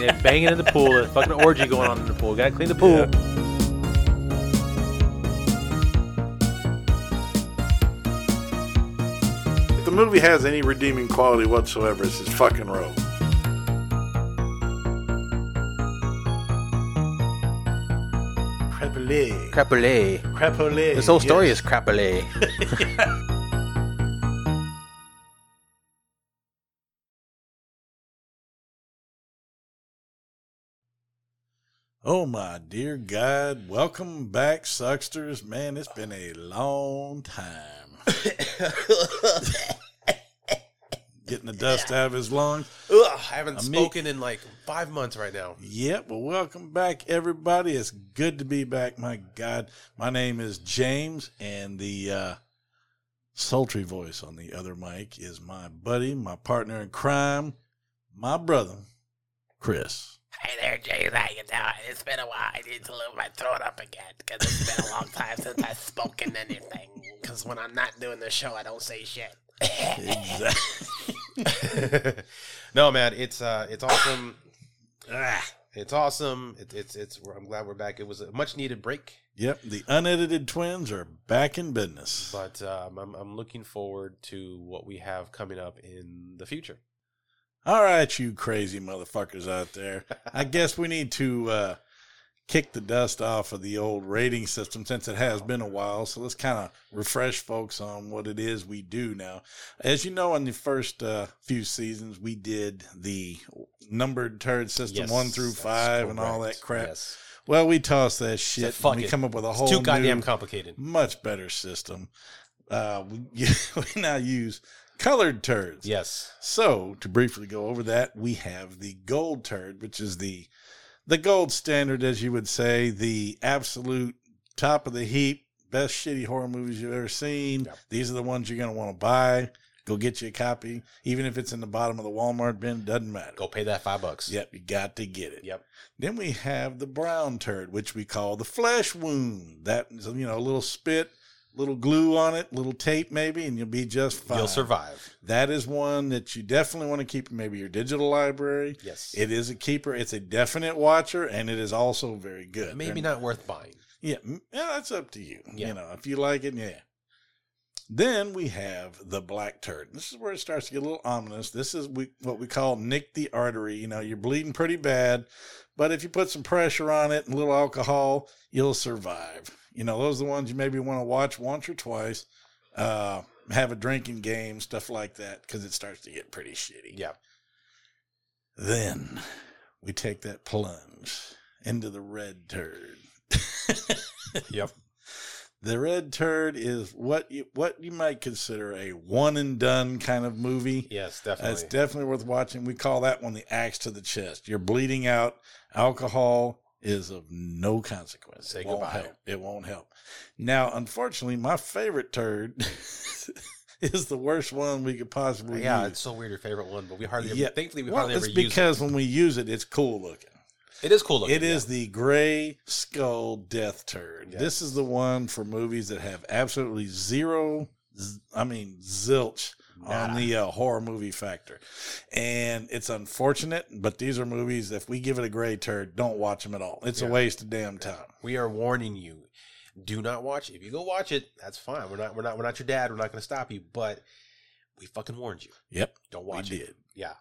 So yeah, and they're banging in the pool. There's fucking orgy going on in the pool. Gotta clean the pool. If the movie has any redeeming quality whatsoever, it's his fucking role. Crapulé. Crapulé. Crapulé. This whole story yes. is crapulé. Oh my dear God, welcome back, Sucksters. Man, it's been a long time. Getting the dust out of his lungs. Ugh, I haven't A spoken in like five months right now. Yep, well, welcome back, everybody. It's good to be back. My God, my name is James, and the uh, sultry voice on the other mic is my buddy, my partner in crime, my brother, Chris. Hey there, James. How you doing? It's been a while. I need to lift my throat up again because it's been a long time since I've spoken anything. Because when I'm not doing the show, I don't say shit. Exactly. no, man, it's uh, it's awesome. It's awesome. It, it's it's. I'm glad we're back. It was a much needed break, Yep, the unedited twins are back in business. but um, I'm I'm looking forward to what we have coming up in the future. All right, you crazy motherfuckers out there. I guess we need to uh, kick the dust off of the old rating system since it has been a while. So let's kind of refresh folks on what it is we do now. As you know, in the first uh, few seasons, we did the numbered turd system Yes, one through five and all that crap. Yes. Well, we toss that shit. and we it. come up with a whole It's too goddamn new, complicated. much better system. Uh, we, we now use colored turds. Yes. So to briefly go over that, we have the gold turd, which is the the gold standard, as you would say, the absolute top of the heap, best shitty horror movies you've ever seen. Yep. These are the ones you're gonna want to buy. Go get you a copy, even if it's in the bottom of the Walmart bin. Doesn't matter. Go pay that five bucks. Yep, you got to get it. Yep. Then we have the brown turd, which we call the flesh wound. That is, you know, a little spit, little glue on it, little tape maybe, and you'll be just fine. You'll survive. That is one that you definitely want to keep maybe your digital library. Yes. It is a keeper. It's a definite watcher, and it is also very good. Maybe And- not worth buying. Yeah, yeah, that's up to you. Yeah. You know, if you like it, yeah. Then we have the black turd. This is where it starts to get a little ominous. This is we, what we call nick the artery. You know, you're bleeding pretty bad, but if you put some pressure on it and a little alcohol, you'll survive. You know, those are the ones you maybe want to watch once or twice. Uh, have a drinking game, stuff like that, because it starts to get pretty shitty. Yeah. Then we take that plunge into the red turd. Yep. The red turd is what you what you might consider a one and done kind of movie. Yes, That's definitely. definitely worth watching. We call that one the axe to the chest. You're bleeding out. Alcohol is of no consequence. Say it won't goodbye. help. It won't help. Now, unfortunately, my favorite turd is the worst one we could possibly yeah, use. it's so weird. Your favorite one, but we hardly. Ever, Yeah. Thankfully, we Well, hardly it's ever use because when we use it, it's cool looking. it. It is cool looking. It is the gray skull death turd. Yes. This is the one for movies that have absolutely zero, I mean, zilch on the uh, horror movie factor. And it's unfortunate, but these are movies, if we give it a gray turd, don't watch them at all. It's Yeah. a waste of damn time. We are warning you. Do not watch. it. If you go watch it, that's fine. We're not. We're not. We're not your dad. We're not going to stop you. But we fucking warned you. Yep. Don't watch we it. did. Yeah.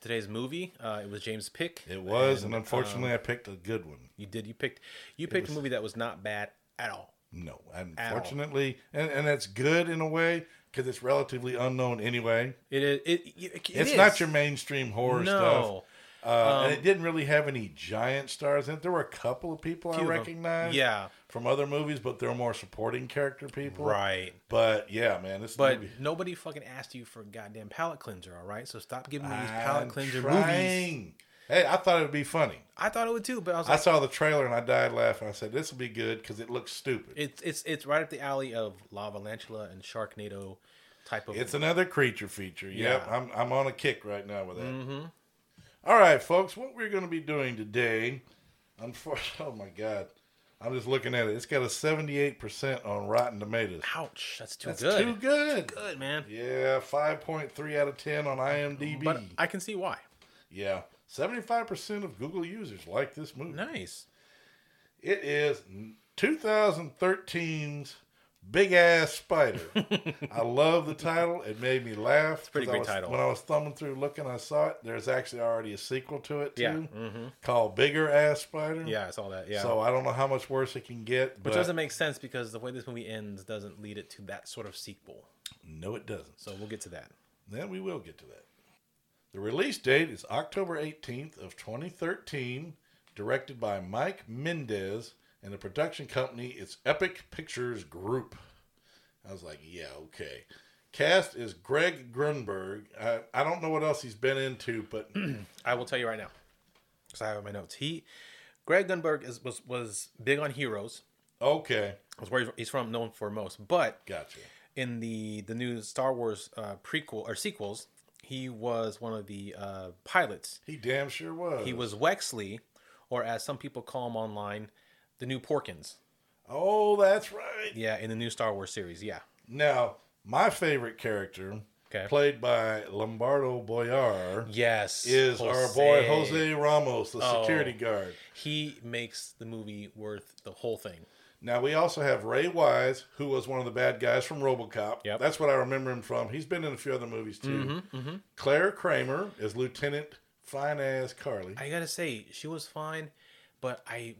Today's movie, uh, it was James' pick. It was, and, And, unfortunately, um, I picked a good one. You did. You picked. You picked was- a movie that was not bad at all. No, all. unfortunately, and, and that's good in a way because it's relatively unknown anyway. It is. It, it, it It's is. not your mainstream horror stuff. no. Uh, and Um, it didn't really have any giant stars in it. There were a couple of people I Few of 'em. recognized Yeah. from other movies, but they're more supporting character people. Right. But yeah, man, this But movie. nobody fucking asked you for a goddamn palate cleanser, all right? So stop giving me these I'm palate cleanser movies. Hey, I thought it would be funny. I thought it would too, but I was I saw the trailer and I died laughing. I said, "This will be good because it looks stupid." it's it's it's right up the alley of Lavalantula and Sharknado type of. It's another creature feature. Yep, Yeah. I'm I'm on a kick right now with that. hmm All right, folks, what we're going to be doing today, unfortunately, oh my God, I'm just looking at it. It's got a 78% on Rotten Tomatoes. Ouch, that's too That's good. too good. good, man. Yeah, 5.3 out of 10 on IMDb. But I can see why. yeah. 75% of Google users like this movie. Nice. It is 2013's Big Ass Spider. I love the title. It made me laugh. It's pretty great title. When I was thumbing through looking, I saw it. There's actually already a sequel to it, too, Yeah. hmm called Bigger Ass Spider. Yeah, I saw that. Yeah. So I don't know how much worse it can get. But Which doesn't make sense because the way this movie ends doesn't lead it to that sort of sequel. No, it doesn't. So we'll get to that. Then we will get to that. The release date is October 18th of 2013, directed by Mike Mendez, and the production company is Epic Pictures Group. I was like, yeah, okay. Cast is Greg Grunberg. I, I don't know what else he's been into, but I will tell you right now, because I have it in my notes. He, Greg Grunberg, is was was big on Heroes. okay, That's where he's- he's from, known for most. But gotcha. in the the new Star Wars uh, prequel or sequels, he was one of the uh, pilots. He damn sure was. He was Wexley, or as some people call him online, the new Porkins. Oh, that's right. Yeah, in the new Star Wars series. Yeah. Now, my favorite character, Okay. played by Lombardo Boyar, Yes. is our boy Jose Ramos, the Oh. security guard. He makes the movie worth the whole thing. Now we also have Ray Wise, who was one of the bad guys from RoboCop. Yep. That's what I remember him from. He's been in a few other movies too. Mm-hmm, Claire Kramer is Lieutenant Fine As Carly. I gotta say, she was fine, but I,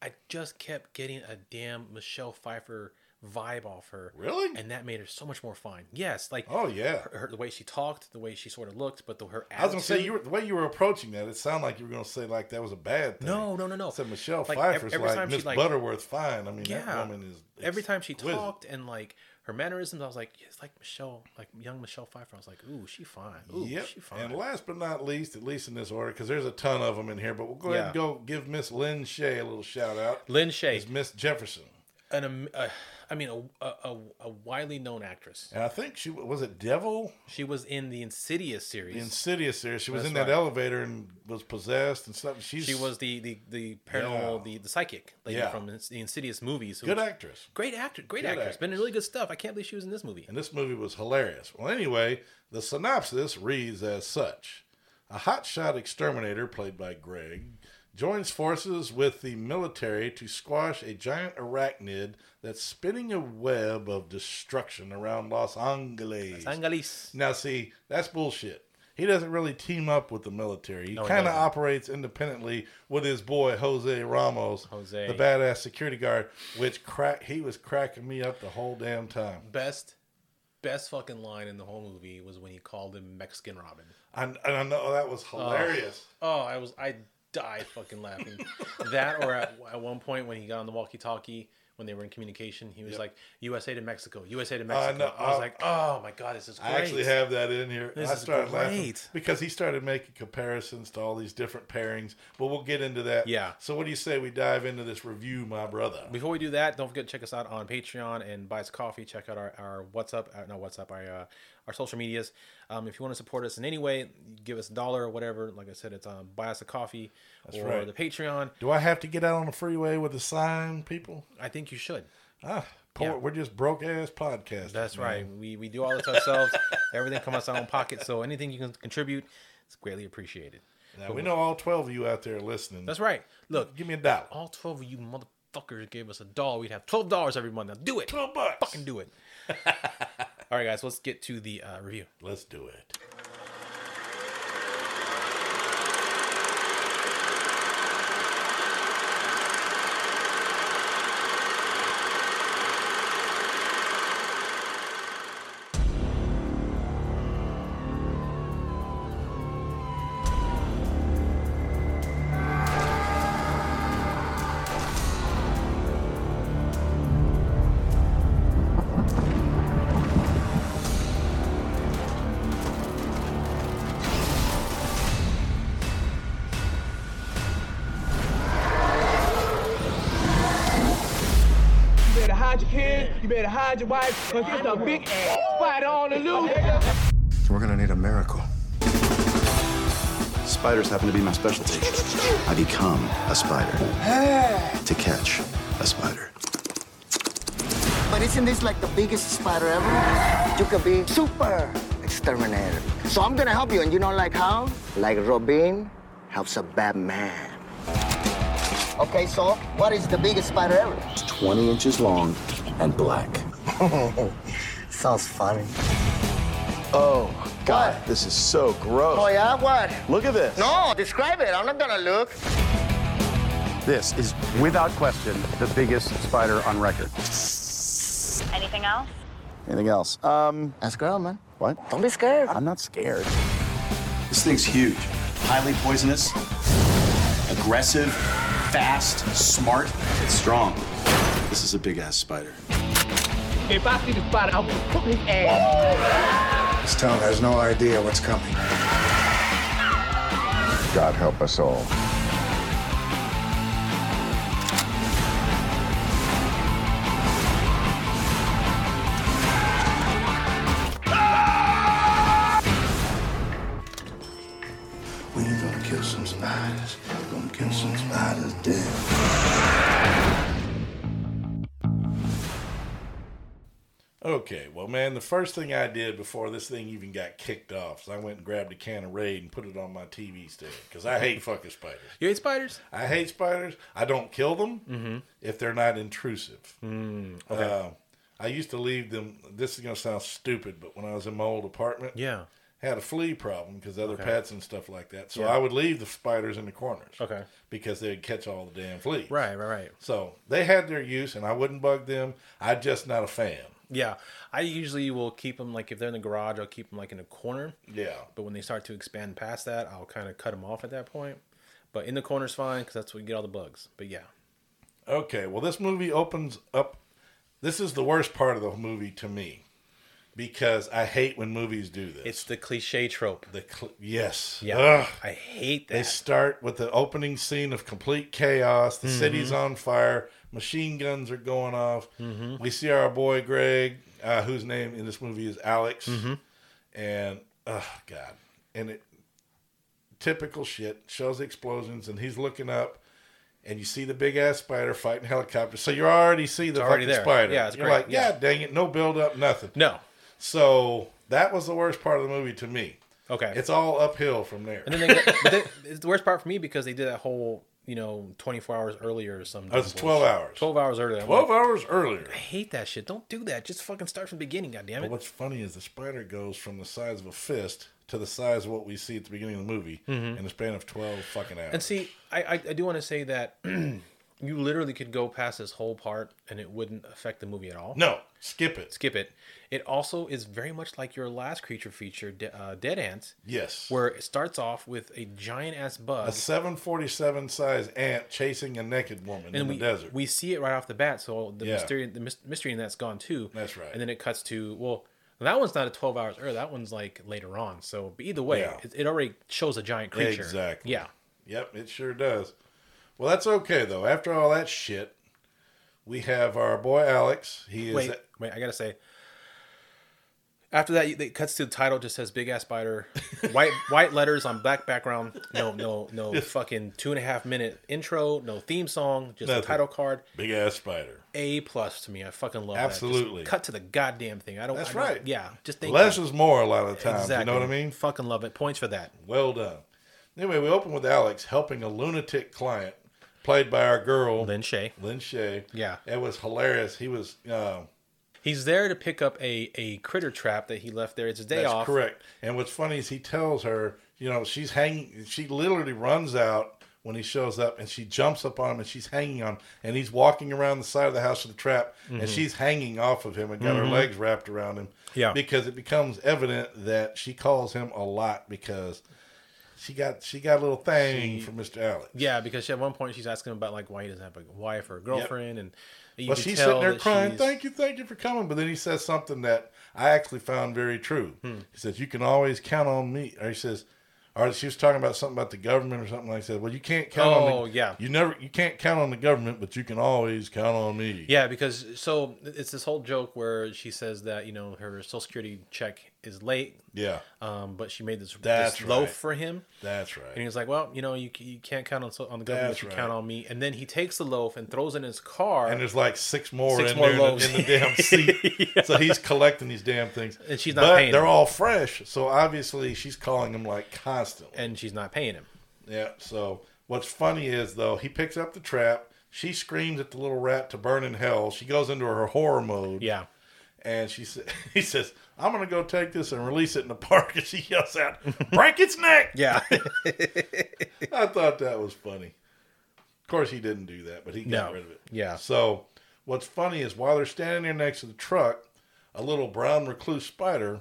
I just kept getting a damn Michelle Pfeiffer vibe off her. Really? And that made her so much more fine. Yes, like Oh yeah. her, her- the way she talked, the way she sort of looked, but the her attitude. I was gonna say you were, the way you were approaching that. It sounded like you were gonna say like that was a bad thing. No, no, no, no. Said Michelle Like, Pfeiffer's every like Miss like- Butterworth fine. I mean Yeah. that woman is Every time she exquisite. talked and like her mannerisms, I was like, it's like Michelle, like young Michelle Pfeiffer. I was like, ooh, she fine. Ooh, Yep. she fine. And last but not least, at least in this order, because there's a ton of them in here, but we'll go ahead and go give Miss Lin Shaye a little shout out. Lin Shaye, Is Miss Jefferson. An, uh, I mean, a, a, a, widely known actress. And I think she was it Devil? She was in the Insidious series. The Insidious series. She was That's in that right. elevator and was possessed and stuff. She's she was the the the paranormal, Yeah. the the psychic lady Yeah. from the Insidious movies. good actress. Great actor, great Good actress. Been in really good stuff. I can't believe she was in this movie. And this movie was hilarious. Well, anyway, the synopsis reads as such A hotshot exterminator, played by Greg, joins forces with the military to squash a giant arachnid that's spinning a web of destruction around Los Angeles. Angeles. Now, see, that's bullshit. He doesn't really team up with the military. He No, kind of operates independently with his boy Jose Ramos, Jose. the badass security guard. Which crack he was cracking me up the whole damn time. Best, best fucking line in the whole movie was when he called him Mexican Robin. I, and I know that was hilarious. Oh, I was I died fucking laughing. that or at, at one point when he got on the walkie-talkie when they were in communication, he was like USA to Mexico, USA to Mexico. know, I was uh, like, oh my god, this is great. I actually have that in here. This I is started laughing great. because he started making comparisons to all these different pairings. But we'll get into that. Yeah. So what do you say we dive into this review, my brother? Before we do that, don't forget to check us out on Patreon and buy us coffee. Check out our, our what's up, uh, no what's up, our uh, our social medias. Um, if you want to support us in any way, give us a dollar or whatever. Like I said, it's um, buy us a coffee or right. the Patreon. Do I have to get out on the freeway with a sign, people? I think you should. Ah, poor, Yeah. we're just broke ass podcast. That's man. right. We we do all this ourselves. Everything comes out of our own pocket. So anything you can contribute, it's greatly appreciated. Now, we know all twelve of you out there listening. That's right. Look, Give me a dollar. all twelve of you motherfuckers gave us a dollar. We'd have twelve dollars every month. Now do it. Twelve bucks. Fucking do it. all right, guys. Let's get to the uh, review. Let's do it. You hide your wife, cause it's a big ass spider on the loose. We're gonna need a miracle. Spiders happen to be my specialty. I become a spider to catch a spider. But isn't this like the biggest spider ever? You could be super exterminator. So I'm gonna help you, and you know like how? Like Robin helps a bad man. Okay, so what is the biggest spider ever? It's 20 inches long and black. Sounds funny. Oh, God, What? this is so gross. Oh yeah, what? Look at this. No, describe it. I'm not gonna look. This is, without question, the biggest spider on record. Anything else? Anything else? Um, That's girl, man. what? Don't be scared. I'm not scared. This thing's huge. Highly poisonous, aggressive, fast, smart. It's strong. This is a big ass spider. If I see the spider, I'm gonna put his ass. This town has no idea what's coming. God help us all. Man, the first thing I did before this thing even got kicked off is I went and grabbed a can of Raid and put it on my TV stand because I hate fucking spiders. You hate spiders? I hate spiders. I don't kill them if they're not intrusive. Uh, I used to leave them. This is going to sound stupid, but when I was in my old apartment, Yeah. had a flea problem because other Okay. pets and stuff like that. So Yeah. I would leave the spiders in the corners. Okay. Because they'd catch all the damn fleas. Right, right, right. So they had their use, and I wouldn't bug them. I'm just not a fan. Yeah, I usually will keep them like if they're in the garage, I'll keep them like in a corner. Yeah. But when they start to expand past that, I'll kind of cut them off at that point. But in the corner's fine because that's where you get all the bugs. But yeah, Okay, well, this movie opens up. This is the worst part of the movie to me because I hate when movies do this. it's the cliche trope. the cl- yes, Yeah, Ugh. I hate that. They start with the opening scene of complete chaos. Mm-hmm. The city's on fire. Machine guns are going off. Mm-hmm. We see our boy Greg, uh, whose name in this movie is Alex, Mm-hmm. and oh god, and it typical shit shows explosions, and he's looking up. And you see the big ass spider fighting helicopters, so you already see the already fucking there. spider. Yeah, it's You're great. like, Yeah. yeah, dang it, no build up, nothing. No. So that was the worst part of the movie to me. Okay. It's all uphill from there. and then they get, but they, it's the worst part for me because they did that whole you know 24 hours earlier or something. It's 12 hours. 12 hours earlier. I'm 12 like, hours earlier. I hate that shit. Don't do that. Just fucking start from the beginning. God damn But it. what's funny is the spider goes from the size of a fist to the size of what we see at the beginning of the movie in the span of 12 fucking hours. Mm-hmm. And see, I I, I do want to say that you literally could go past this whole part and it wouldn't affect the movie at all. no, skip it. skip it. It also is very much like your last creature feature, De- uh, Dead Ants, Yes. where it starts off with a giant ass bug, a 747 size ant chasing a naked woman in and the desert. we see it right off the bat. So the Yeah. mystery, the mys- mystery in that's gone too. That's right. And then it cuts to well, that one's not a twelve hours earlier. That one's like later on. So but either way, Yeah. it, it already shows a giant creature. Exactly. Yeah. Yep, it sure does. Well, that's okay though. After all that shit, we have our boy Alex. He is Wait, wait. I gotta say. After that, it cuts to the title. Just says "Big Ass Spider," white white letters on black background. No, no, no. fucking two and a half minute intro. No theme song. Just Nothing. a title card. big ass spider. A plus to me. I fucking love it. Absolutely. cut to the goddamn thing. I don't. That's I don't- right. Yeah. Just think Less is more a lot of the times. exactly. You know what I mean? Fucking love it. Points for that. Well done. Anyway, we open with Alex helping a lunatic client, played by our girl Lin Shaye. Lin Shaye. Yeah. it was hilarious. He was. Uh, He's there to pick up a a critter trap that he left there. It's his day that's off. correct. And what's funny is he tells her, you know, she's hanging. She literally runs out when he shows up, and she jumps up on him, and she's hanging on, him and he's walking around the side of the house with the trap, and she's hanging off of him and got her legs wrapped around him. Mm-hmm. Yeah. because it becomes evident that she calls him a lot because. She got she got a little thing for Mr. Alex. Yeah, because she, at one point she's asking him about like why he doesn't have a wife or a girlfriend, and you Well, she's sitting there crying, she's- "Thank you, thank you for coming." But then he says something that I actually found very true. Hmm. He says, "You can always count on me." Or he says, or she was talking about something about the government or something like that. Well, you can't count on. Oh, yeah. You never, you can't count on the government, but you can always count on me. Yeah, because so it's this whole joke where she says that you know her social security check is late, yeah, um, but she made this, That's this loaf for him, that's right. and right. he's like, well, you know, you, you can't count on on the government, That's you right. count on me, and then he takes the loaf and throws it in his car, And there's like six more Six in more there in the- in the, damn seat. So he's collecting these damn things, And she's not but paying they're him. all fresh. So obviously she's calling him like constantly. and she's not paying him. Yeah. So what's funny is though he picks up the trap. She screams at the little rat to burn in hell. She goes into her horror mode. Yeah. And she said, he says, "I'm gonna go take this and release it in the park." And she yells out, "Break its neck!" Yeah. I thought that was funny. Of course, he didn't do that, but he got No. rid of it. Yeah. So what's funny is while they're standing there next to the truck, a little brown recluse spider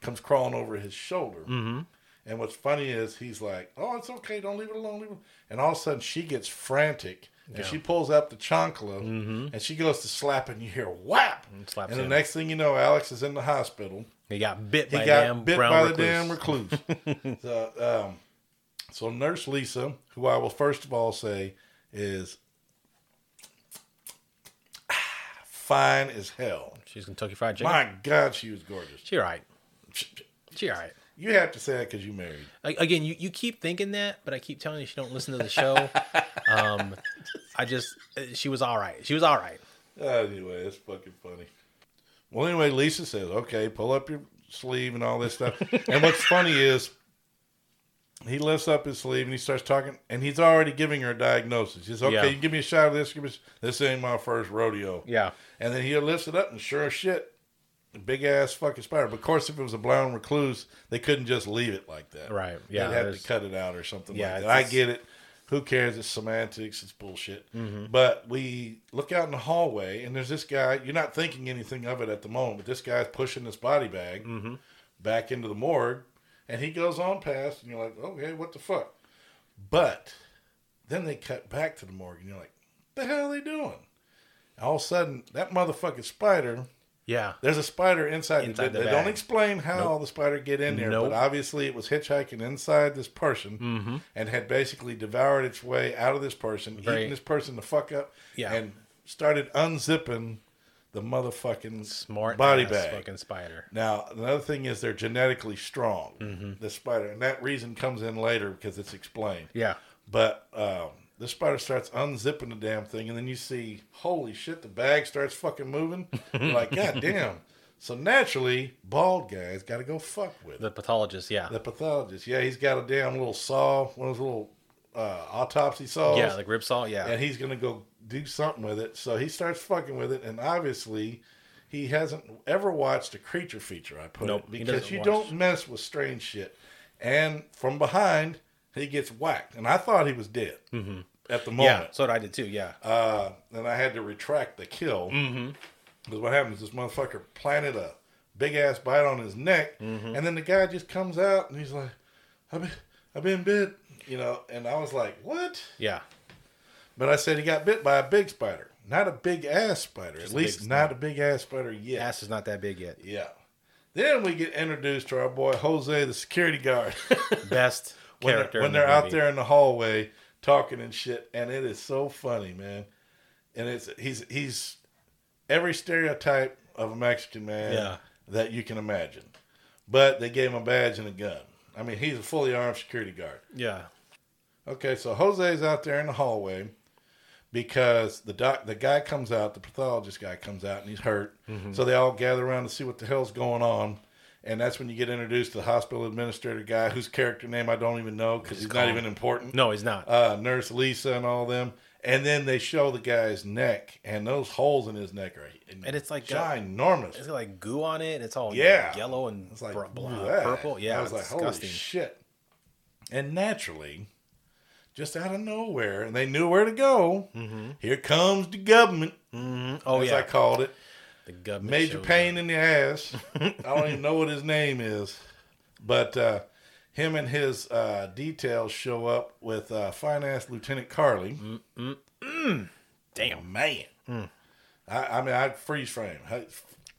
comes crawling over his shoulder. Mhm. And what's funny is he's like, "Oh, it's okay. Don't leave it alone. Leave it." And all of a sudden, she gets frantic and Yeah. she pulls up the chancla Mhm. and she goes to slap, and you hear whap. And And the him. next thing you know, Alex is in the hospital. He got bit He by got damn bit brown by recluse. the damn recluse. so, um, so Nurse Lisa, who I will first of all say is fine as hell. She's Kentucky Fried Chicken. My God, she was gorgeous. She all right. She all right. You have to say that because you married. Again, you, you keep thinking that, but I keep telling you she don't listen to the show. um, I just uh, she was all right. She was all right. Anyway, it's fucking funny. Well, anyway, Lisa says, "Okay, pull up your sleeve and all this stuff." and what's funny is he lifts up his sleeve and he starts talking, and he's already giving her a diagnosis. He says, "Okay, Yeah. you give me a shot of this. Give me this. Ain't my first rodeo." Yeah. And then he lifts it up, and sure as shit, big ass fucking spider. But of course, if it was a brown recluse, they couldn't just leave it like that. Right. Yeah, They'd have to cut it out or something. Yeah, like that. I get it. Who cares? It's semantics. It's bullshit. Mhm. But we look out in the hallway, and there's this guy. You're not thinking anything of it at the moment, but this guy's pushing this body bag Mm-hmm. back into the morgue, and he goes on past, and you're like, okay, what the fuck? But then they cut back to the morgue, and you're like, the hell are they doing? All of a sudden, that motherfucking spider. Yeah. There's a spider inside, Inside the the bed. They don't explain how Nope. the spider get in there, Nope. but obviously it was hitchhiking inside this person Mhm. and had basically devoured its way out of this person, Very- eating this person the fuck up, Yeah. and started unzipping the motherfucking Smart body bag. fucking spider. Now, another thing is they're genetically strong, Mhm. the spider, and that reason comes in later because it's explained. Yeah. But um, the spider starts unzipping the damn thing, and then you see, holy shit, the bag starts fucking moving. You're like, god damn. So naturally, bald guy's got to go fuck with. The pathologist. Yeah. The pathologist, yeah, he's got a damn little saw, one of those little uh, autopsy saws. Yeah, like rib saw. Yeah. And he's gonna go do something with it. So he starts fucking with it, and obviously, he hasn't ever watched a creature feature. I put Nope, it because you watch. don't mess with strange shit. And from behind, he gets whacked, and I thought he was dead Mhm. at the moment. Yeah. So did I did too. Yeah. Uh, and I had to retract the kill Mhm. because what happens? This motherfucker planted a big ass bite on his neck, Mhm. and then the guy just comes out and he's like, "I've been, I've been bit," you know. And I was like, "What?" Yeah. But I said he got bit by a big spider, not a big ass spider. Just At least not a big ass spider yet. Ass is not that big yet. Yeah. Then we get introduced to our boy Jose, the security guard. Best when they're, when they're out there in the hallway talking and shit, and it is so funny, man. And it's he's he's every stereotype of a Mexican man Yeah. that you can imagine, but they gave him a badge and a gun. I mean, he's a fully armed security guard. Yeah. Okay, so Jose's out there in the hallway because the doc, the guy comes out, the pathologist guy comes out, and he's hurt. Mhm. So they all gather around to see what the hell's going on. And that's when you get introduced to the hospital administrator guy, whose character name I don't even know because he's not even important. No, he's not. Uh, Nurse Lisa and all them. And then they show the guy's neck, and those holes in his neck are And it's like uh, ginormous. It's got like goo on it. and It's all Yeah. yellow and It's like br- bl- purple. Yeah, I was like, it's holy shit. And naturally, just out of nowhere, and they knew where to go. Here comes the government. Mhm. Oh as yeah, I called it. The government Major pain in the ass. I don't even know what his name is, but uh, him and his uh, details show up with uh, finance Lieutenant Carly. Mm. Damn. man. Mm. I, I mean, I freeze frame. I,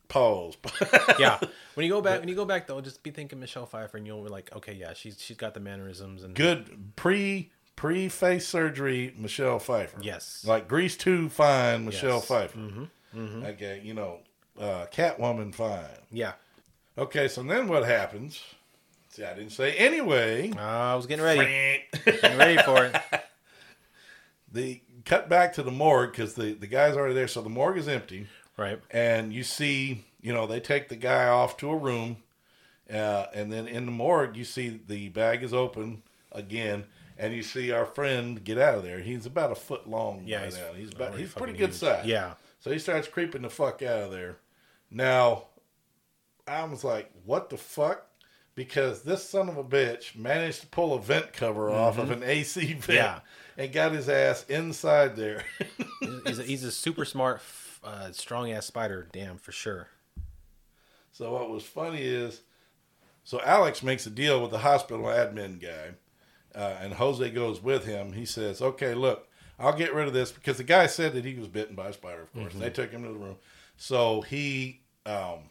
pause. yeah. When you go back, when you go back though, just be thinking Michelle Pfeiffer, and you'll be like, okay, yeah, she's she's got the mannerisms and Good pre pre face surgery Michelle Pfeiffer. Yes. Like Grease two fine Michelle Yes. Pfeiffer. Mhm. Mhm. Okay, you know, uh, Catwoman fine. Yeah. Okay, so then what happens? See, I didn't say anyway. Uh, I was getting ready, getting ready for it. the cut back to the morgue because the the guy's already there, so the morgue is empty. Right. And you see, you know, they take the guy off to a room, uh, and then in the morgue you see the bag is open again, and you see our friend get out of there. He's about a foot long. Yeah, by he's now. he's about he's pretty good huge. size. Yeah. So he starts creeping the fuck out of there. Now, I was like, "What the fuck?" Because this son of a bitch managed to pull a vent cover off of Mhm. an AC vent Yeah. and got his ass inside there. He's- he's, a, he's a super smart, uh, strong ass spider. Damn, for sure. So what was funny is, so Alex makes a deal with the hospital admin guy, uh, and Jose goes with him. He says, "Okay, look, I'll get rid of this because the guy said that he was bitten by a spider. Of course, Mhm. they took him to the room. So he um,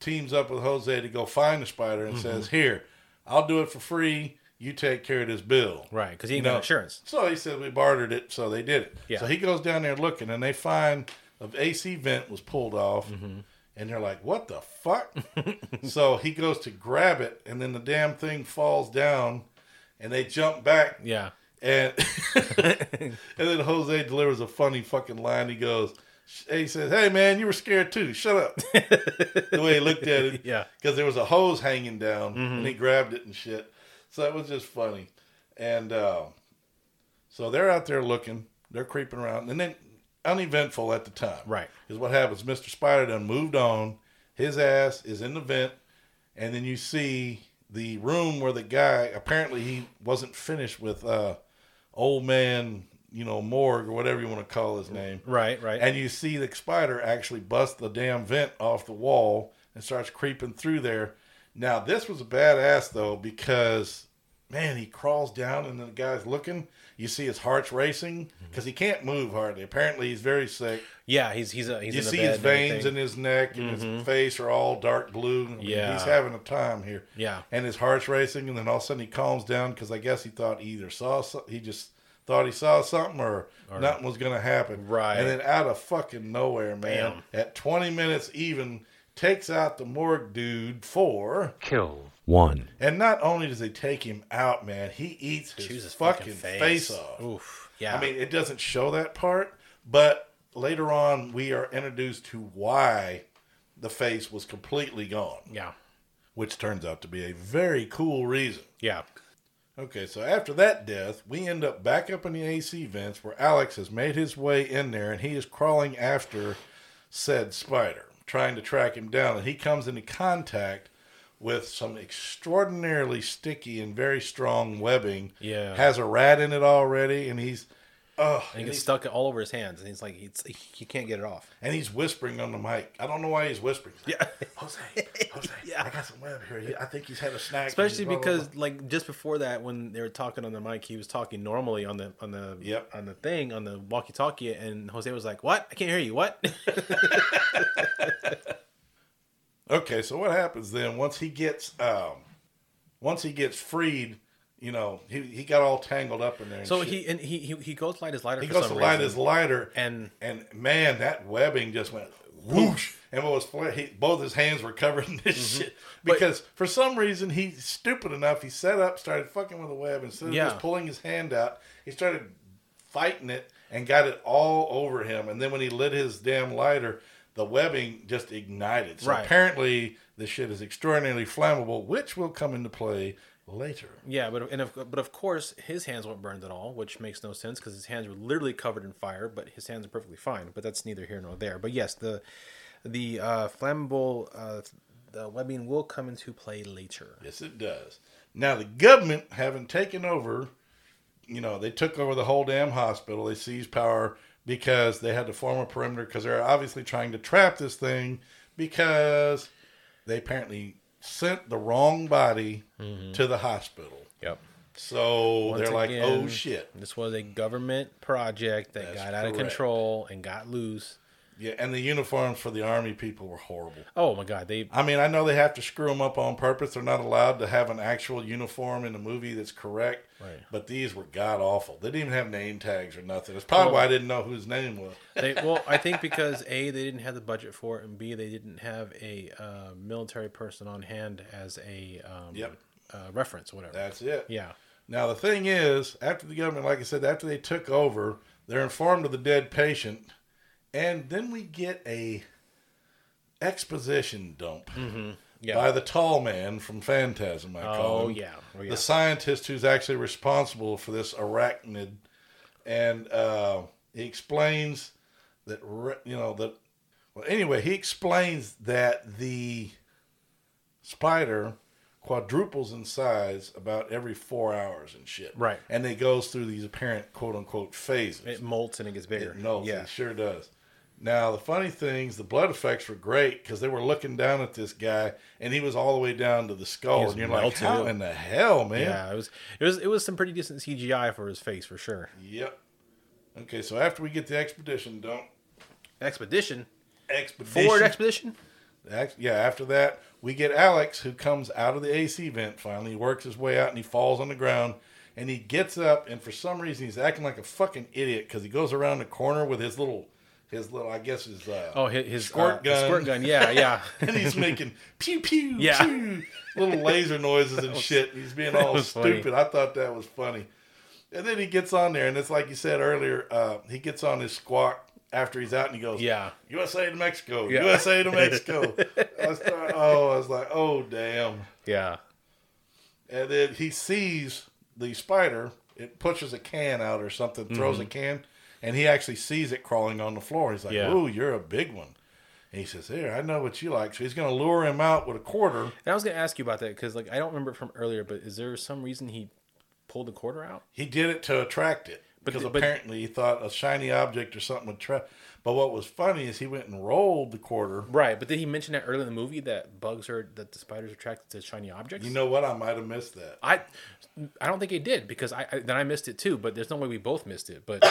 teams up with Jose to go find the spider and Mhm. says, "Here, I'll do it for free. You take care of this bill." Right, 'cause he ain't You got know? insurance. So he said we bartered it, so they did it. Yeah. So he goes down there looking, and they find the AC vent was pulled off, Mm-hmm. and they're like, "What the fuck?" so he goes to grab it, and then the damn thing falls down, and they jump back. Yeah. And and then Jose delivers a funny fucking line. He goes, he says, "Hey man, you were scared too. Shut up." the way he looked at it, Yeah. because there was a hose hanging down, Mhm. and he grabbed it and shit. So it was just funny. And uh, so they're out there looking, they're creeping around, and then uneventful at the time, Right. Because what happens? Mister Spider done moved on. His ass is in the vent, and then you see the room where the guy apparently he wasn't finished with uh, old man, you know, morgue or whatever you want to call his name. Right, right. And you see the spider actually bust the damn vent off the wall and starts creeping through there. Now this was a badass though because man, he crawls down and the guy's looking. You see his heart's racing because he can't move hardly. Apparently he's very sick. Yeah, he's he's a, he's you in the see bed his veins in his neck and Mhm. his face are all dark blue. I mean, Yeah. he's having a time here. Yeah. and his heart's racing, and then all of a sudden he calms down because I guess he thought he either saw so- he just thought he saw something or, Or- nothing was gonna happen. Right. and then out of fucking nowhere, man, Bam. at twenty minutes even takes out the morgue dude for Kill one. and not only does he take him out, man, he eats his, Chews his fucking, fucking face. face. off. Oof. Yeah. I mean, it doesn't show that part, but later on we are introduced to why the face was completely gone. Yeah. Which turns out to be a very cool reason. Yeah. Okay, so after that death, we end up back up in the AC vents where Alex has made his way in there and he is crawling after said spider, trying to track him down. And he comes into contact with some extraordinarily sticky and very strong webbing. Yeah. Has a rat in it already, and he's. Oh, And he gets stuck all over his hands, and he's like, he's, he can't get it off. and he's whispering on the mic. I don't know why he's whispering. Yeah. Jose, Jose, yeah. I got some web here. I think he's had a snack. Especially Blah, blah, blah. because, like, just before that, when they were talking on the mic, he was talking normally on the on the Yep. on the thing on the walkie-talkie, and Jose was like, "What? I can't hear you. What?" Okay, so what happens then once he gets um once he gets freed, you know, he, he got all tangled up in there. so shit. he and he, he he goes to light his lighter. he goes to light reason, his lighter and and man, that webbing just went whoosh. And what was fla- he, both his hands were covered in this Mm-hmm. shit because for some reason he's stupid enough. He set up, started fucking with the web instead of Yeah. just pulling his hand out. He started fighting it and got it all over him. And then when he lit his damn lighter, the webbing just ignited. So Right. apparently this shit is extraordinarily flammable, which will come into play later. Yeah, but and of, but of course his hands weren't burned at all, which makes no sense because his hands were literally covered in fire. But his hands are perfectly fine. But that's neither here nor there. But yes, the the uh, flammable uh, the webbing will come into play later. Yes, it does. Now the government having taken over, you know, they took over the whole damn hospital. They seized power because they had to form a perimeter because they're obviously trying to trap this thing because they apparently sent the wrong body mm-hmm. to the hospital. Yep. So Once they're like, oh, again, "Oh shit." This was a government project that That's got out of control and got loose. Yeah, and the uniforms for the army people were horrible. Oh my god, they I mean, I know they have to screw them up on purpose. They're not allowed to have an actual uniform in the movie that's correct. Right. But these were god awful. They didn't even have name tags or nothing. It's probably Well- why I didn't know whose name was. they well, I think because a they didn't have the budget for it, and b they didn't have a uh, military person on hand as a um, Yep. uh, reference, or whatever. That's it. yeah, Now the thing is, after the government, like I said, after they took over, they're informed of the dead patient, and then we get a exposition dump. Mm-hmm. Yeah. by the tall man from Phantasm. I call Oh, him. yeah. Oh, yeah. the scientist who's actually responsible for this arachnid, and uh, he explains that you know that. Well, anyway, he explains that the spider quadruples in size about every four hours and shit. Right. And it goes through these apparent quote unquote phases. It molts and it gets bigger. Knows. Yeah. It sure does. Now the funny things, the blood effects were great because they were looking down at this guy, and he was all the way down to the skull, and you're like, "How in the hell, man?" Yeah, it was it was it was some pretty decent CGI for his face for sure. Yep. Okay, so after we get the expedition, don't Expedition. expedition Ford Expedition. Yeah, after that, we get Alex who comes out of the AC vent finally. He works his way out and he falls on the ground. And he gets up, and for some reason, he's acting like a fucking idiot because he goes around the corner with his little, his little, I guess his, uh, Oh, his, his squirt uh, gun. Squirt gun. Yeah, yeah. and he's making pew pew Yeah. pew little laser noises and shit. He's being all was funny. stupid. I thought that was funny. And then he gets on there, and it's like you said earlier. Uh, he gets on his squawk after he's out, and he goes, Yeah. USA to Mexico, Yeah. USA to Mexico." I was trying- oh, I was like, "Oh, damn!" yeah. And then he sees the spider. It pushes a can out or something, throws a can, and he actually sees it crawling on the floor. He's like. Yeah. "Ooh, you're a big one." And he says, "Here, I know what you like." So he's going to lure him out with a quarter. And I was gonna ask you about that because like I don't remember it from earlier, but is there some reason he pulled the quarter out? He did it to attract it But because the- but- apparently he thought a shiny object or something would try. But what was funny is he went and rolled the quarter. Right, but did he mention that earlier in the movie that bugs are that the spiders are attracted to shiny objects? You know what? I might have missed that. I I don't think he did because I, I then I missed it too. But there's no way we both missed it. But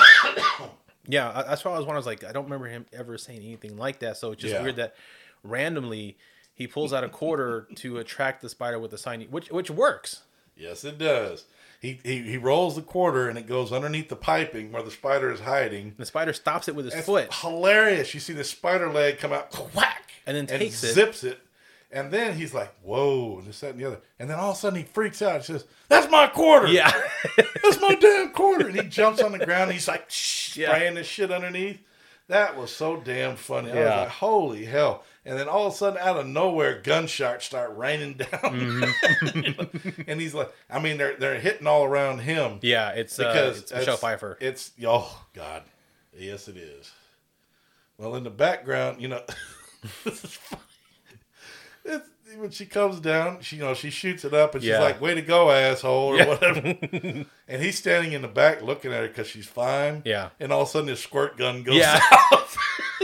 yeah, I- that's why I was wondering. I was like, I don't remember him ever saying anything like that. So it's just Yeah. weird that randomly he pulls out a quarter to attract the spider with the shiny, which which works. Yes, it does. He, he he rolls the quarter and it goes underneath the piping where the spider is hiding. The spider stops it with his It's foot hilarious. You see the spider leg come out, whack, and then and takes it. zips it. And then he's like, "Whoa!" And this, that, and the other. And then all of a sudden he freaks out. He says, "That's my quarter! Yeah, That's my damn quarter!" And he jumps on the ground. And he's like, Shh, Yeah. spraying this shit underneath. That was so damn funny. I was Yeah. like, "Holy hell!" And then all of a sudden, out of nowhere, gunshots start raining down. Mm-hmm. and he's like, I mean, they're they're hitting all around him. yeah. It's uh, because it's Michelle Pfeiffer. It's oh god, yes it is. Well, in the background, you know, this is funny. It's, when she comes down, she you know she shoots it up and she's Yeah. like, "Way to go, asshole!" or Yeah. whatever. and he's standing in the back looking at her because she's fine. Yeah. And all of a sudden, his squirt gun goes Yeah. off.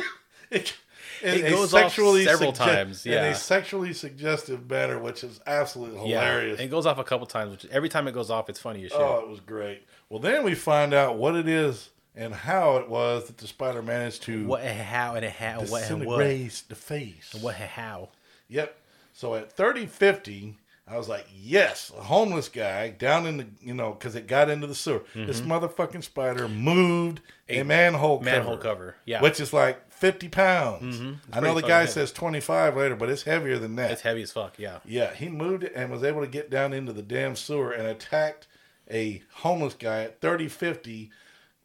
it, It goes off sexually several sugge- times, in a sexually suggestive manner, which is absolutely yeah, hilarious. it goes off a couple times. Which every time it goes off, it's funny as shit. Oh, it was great. Well, then we find out what it is and how it was that the spider managed to What? How? And how? What? And what? the face. and What? How? Yep. So at 30, 50, I was like, yes, a homeless guy down in the, you know, because it got into the sewer. This motherfucking spider moved a, manhole cover. Mm-hmm. manhole cover, yeah. Which is like 50 pounds. Mhm. I know the guy heavy. says 25 later, but it's heavier than that. It's heavy as fuck. Yeah. Yeah, he moved it and was able to get down into the damn sewer and attacked a homeless guy at 30 50.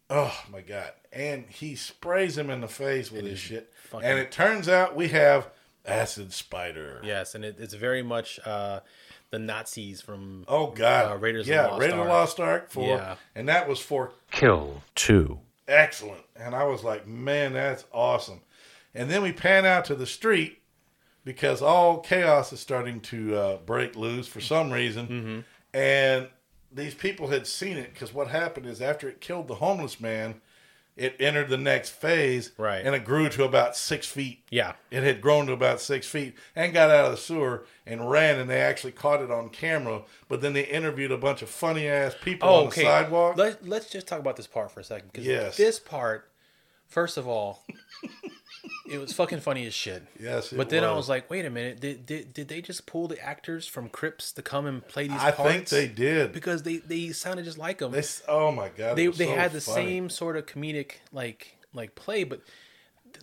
Oh my god. And he sprays him in the face with his shit. And it turns out we have acid spider. Yes, and it, it's very much uh, the Nazis from Oh god. uh, Raiders yeah, of the Lost Raiders of Ark. the Lost Ark for Yeah. And that was for Kill two. excellent. And I was like, man, that's awesome. And then we pan out to the street because all chaos is starting to uh, break loose for some reason. Mm-hmm. And these people had seen it because what happened is after it killed the homeless man, it entered the next phase. Right. And it grew to about six feet. Yeah. It had grown to about six feet and got out of the sewer and ran, and they actually caught it on camera. But then they interviewed a bunch of funny ass people Oh, on okay. the sidewalk. Let, let's just talk about this part for a second. Because Yes. this part, first of all, it was fucking funny as shit. Yes, But then I was. was like, wait a minute. Did, did, did they just pull the actors from Crips to come and play these I parts? think they did. Because they, they sounded just like them. They, oh my god, they they so had the funny. same sort of comedic like like play, but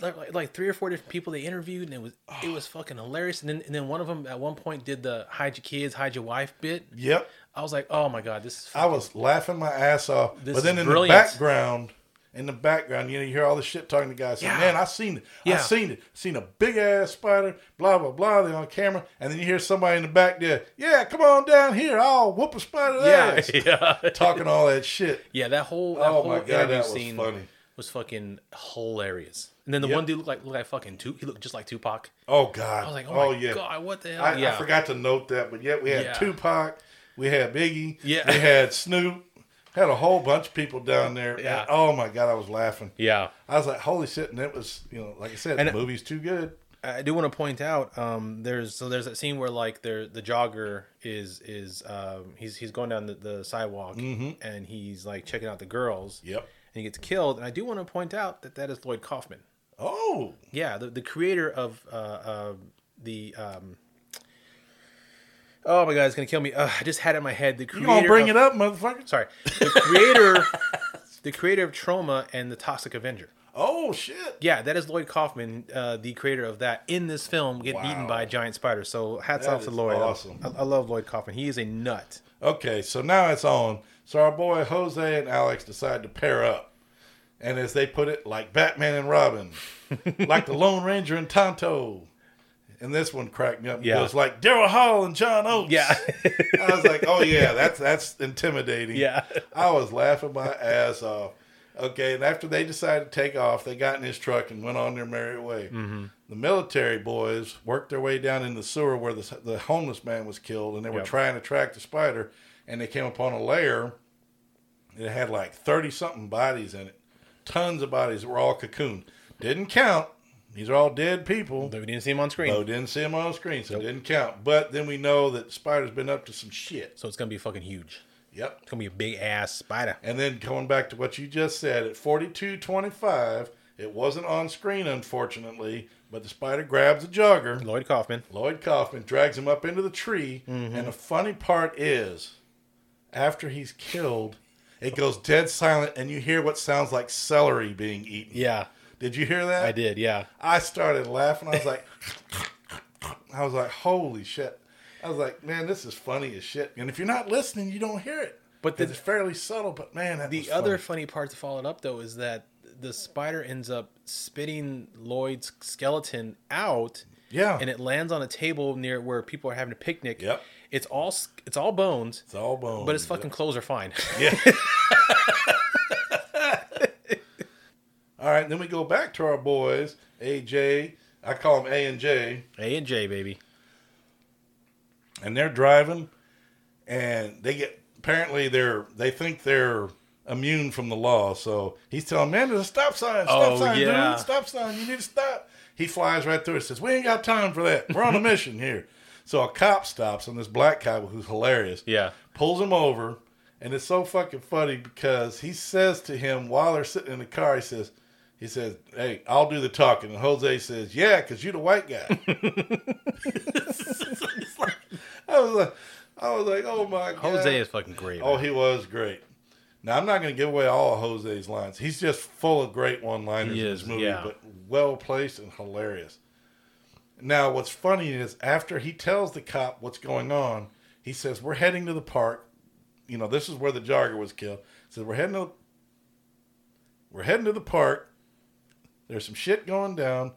like, like, like three or four different people they interviewed, and it was it was fucking hilarious. And then and then one of them at one point did the hide your kids, hide your wife bit. Yep. I was like, oh my god, this is. I was laughing my ass off. This but then in brilliant. the background, in the background, you know, you hear all this shit talking to guys. Saying, Yeah. Man, I seen it. Yeah. I seen it. Seen a big ass spider. Blah blah blah. They're on camera, and then you hear somebody in the back there. Yeah, come on down here. I'll whoop a spider's ass. Yeah, yeah. Talking all that shit. Yeah, that whole that Oh whole my God, interview that was scene funny. was fucking hilarious. And then the Yep. one dude looked like looked like fucking two. He looked just like Tupac. Oh God. I was like, oh, oh my yeah. god, what the hell? I, yeah, I forgot to note that, but yet we had Yeah. Tupac, we had Biggie, Yeah. we had Snoop, had a whole bunch of people down there. and, Yeah. oh my God, I was laughing. Yeah. I was like, holy shit, and it was, you know, like I said, And- the movie's too good. I do want to point out um, there's so there's that scene where like there the jogger is is um, he's he's going down the, the sidewalk and he's like checking out the girls. Mm-hmm. Yep. And he gets killed. And I do want to point out that that is Lloyd Kaufman. Oh, Yeah, the, the creator of uh, uh, the. Um, oh my god, it's gonna kill me. Uh, I just had it in my head. The creator. you gonna bring of- it up, motherfucker? Sorry, the creator, the creator of Troma and the Toxic Avenger. Oh shit. Yeah, that is Lloyd Kaufman, uh, the creator of that, in this film, getting eaten by a giant spider. So hats That off to Lloyd. awesome. I, I love Lloyd Kaufman. He is a nut. Okay, so now it's on. So our boy Jose and Alex decide to pair up. And as they put it, like Batman and Robin, like the Lone Ranger and Tonto. And this one cracked me up. Yeah. It was like Daryl Hall and John Oates. Yeah. I was like, oh yeah, that's that's intimidating. Yeah. I was laughing my ass off. Okay, and after they decided to take off, they got in his truck and went on their merry way. Mm-hmm. The military boys worked their way down in the sewer where the, the homeless man was killed, and they were Yep. trying to track the spider, and they came upon a lair. It had like thirty something bodies in it, tons of bodies that were all cocooned. Didn't count. These are all dead people. We didn't see him on screen. So didn't see them on screen, so it didn't count. But then we know that the spider's been up to some shit. So it's gonna be fucking huge. Yep. It's gonna be a big ass spider. And then going back to what you just said, at 42.25, it wasn't on screen, unfortunately, but the spider grabs a jogger. Lloyd Kaufman. Lloyd Kaufman drags him up into the tree. Mm-hmm. And the funny part is, after he's killed, it goes dead silent, and you hear what sounds like celery being eaten. Yeah, Did you hear that? I did. Yeah. I started laughing. I was like, I was like, holy shit. I was like, man, this is funny as shit. And if you're not listening, you don't hear it. But the- it's fairly subtle. But man, The other funny. funny part to follow it up though is that the spider ends up spitting Lloyd's skeleton out. Yeah. And it lands on a table near where people are having a picnic. Yep. It's all it's all bones. It's all bones. But his fucking clothes are fine. Yeah. All right, then we go back to our boys, AJ. I call them A and J, A and J baby. and they're driving, and they get apparently they're they think they're immune from the law. So he's telling man, there's a stop sign, stop Oh, sign, yeah. dude, stop sign. You need to stop. He flies right through it. Says we ain't got time for that. We're on a mission here. So a cop stops, and this black cop who's hilarious. Yeah. pulls him over, and it's so fucking funny because he says to him while they're sitting in the car, he says, he says, "Hey, I'll do the talking," and Jose says, "Yeah, because you're the white guy." I was like, I was like, oh my god, Jose is fucking great. Oh, man. he was great. Now I'm not going to give away all of Jose's lines. He's just full of great one-liners in this movie, yeah. but well placed and hilarious. Now, what's funny is after he tells the cop what's going on, he says, "We're heading to the park. You know, this is where the jogger was killed." He says, "We're heading to we're heading to the park. There's some shit going down.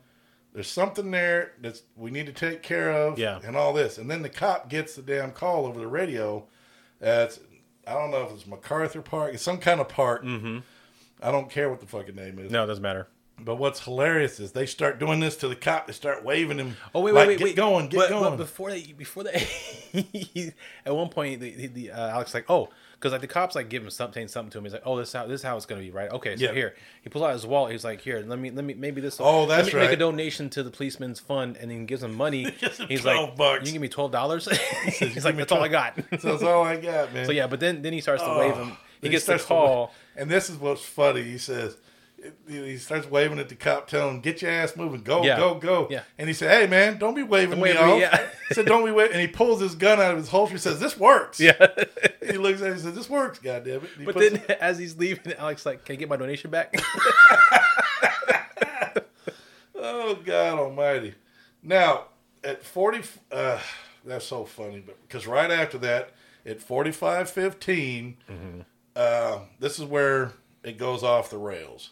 There's something there that's we need to take care of, Yeah. and all this." And then the cop gets the damn call over the radio. That's I don't know if it's MacArthur Park. It's some kind of park. Mm-hmm. I don't care what the fucking name is. No, it doesn't matter. But what's hilarious is they start doing this to the cop. They start waving him. Oh wait, like, wait, wait, get wait. going, get but, going. But before they, before they, at one point, the, the, the uh, Alex like, oh, because like the cops like give him something, something to him. He's like, oh, this is how this is how it's gonna be, right? Okay, so Yeah. here he pulls out his wallet. He's like, here, let me, let me, maybe this. Oh, that's let me Make a donation to the policeman's fund, and then gives him money. Gives him he's 12 like, bucks. you can give me twelve dollars. he's like, that's all I got. so that's all I got, man. So yeah, but then then he starts to Oh, wave him. He then gets the call. and this is what's funny. He says, he starts waving at the cop, telling him, "Get your ass moving, go, Yeah. go, go." Yeah. And he said, "Hey, man, don't be waving Don't me wave me, off." yeah. He said, "Don't be waving." And he pulls his gun out of his holster. Says, "This works." Yeah. he looks at it and says, "This works, goddamn it." But then as he's leaving, Alex like, can I get my donation back? Oh God Almighty! Now at forty, uh, that's so funny, but because right after that, at forty-five fifteen, uh, this is where it goes off the rails.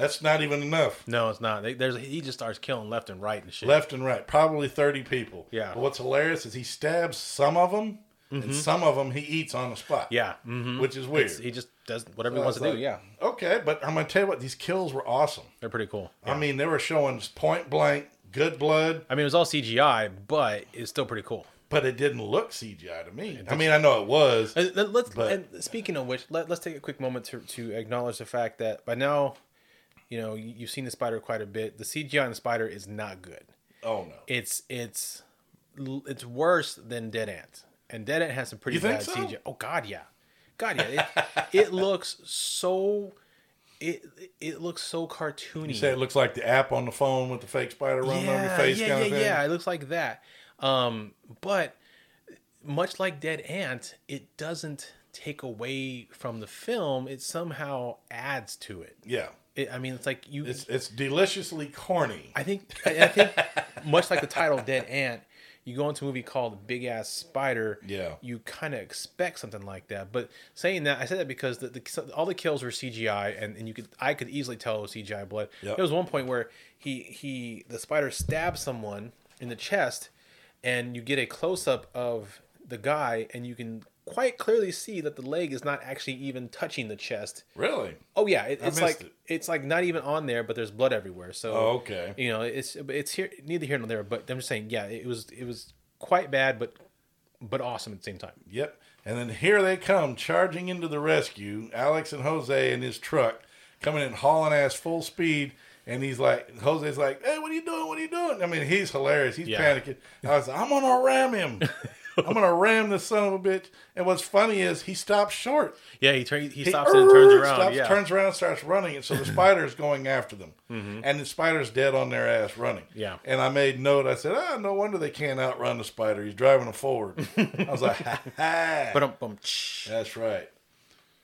That's not even enough. No, it's not. They, there's he just starts killing left and right and shit. Left and right, probably thirty people. Yeah. But what's hilarious is he stabs some of them, and Mhm. some of them he eats on the spot. Yeah, mhm. which is weird. It's- he just does whatever So he wants to was do. Yeah, Okay, but I'm gonna tell you what, these kills were awesome. they're pretty cool. I mean, they were showing point blank, good blood, I mean, it was all CGI, but it's still pretty cool. but it didn't look CGI to me. I mean, I know it was. And let- let's. But- and speaking of which, let, let's take a quick moment to to acknowledge the fact that by now, you know, you- you've seen the spider quite a bit. The CGI on the spider is not good. Oh no. It's it's it's worse than Dead Ant, and Dead Ant has some pretty bad so? CGI. Oh God, yeah, God, yeah. It, it looks so. It it looks so cartoony. You say it looks like the app on the phone with the fake spider running on your face yeah, kind yeah, of thing. yeah. It looks like that. Um, but much like Dead Ant, it doesn't take away from the film. It somehow adds to it. Yeah. It, I mean, it's like you. It's it's deliciously corny. I think. I, I think much like the title Dead Ant. You go into a movie called Big Ass Spider. Yeah. You kind of expect something like that. But saying that, I said that because the, the all the kills were CGI, and, and you could I could easily tell it was CGI blood. Yep. There was one point where he he the spider stabs someone in the chest, and you get a close up of the guy, and you can quite clearly see that the leg is not actually even touching the chest. Really? Oh yeah, it, it's like it. it's like not even on there, but there's blood everywhere. So Oh, okay. you know it's it's here neither here nor there. But I'm just saying, yeah, it was it was quite bad, but but awesome at the same time. Yep. And then here they come charging into the rescue. Alex and Jose in his truck coming in hauling ass full speed. And he's like, Jose's like, hey, what are you doing? What are you doing? I mean, he's hilarious. He's Yeah. panicking. I was like, I'm going to ram him. I'm going to ram this son of a bitch. And what's funny is he stops short. Yeah, he turn, he stops and turns around. Stops, yeah, turns around and starts running. And so the spider's going after them. And the spider's dead on their ass running. Mm-hmm. Yeah. And I made note. I said, ah, no wonder they can't outrun the spider. He's driving them forward. I was like, ha ha. but That's right.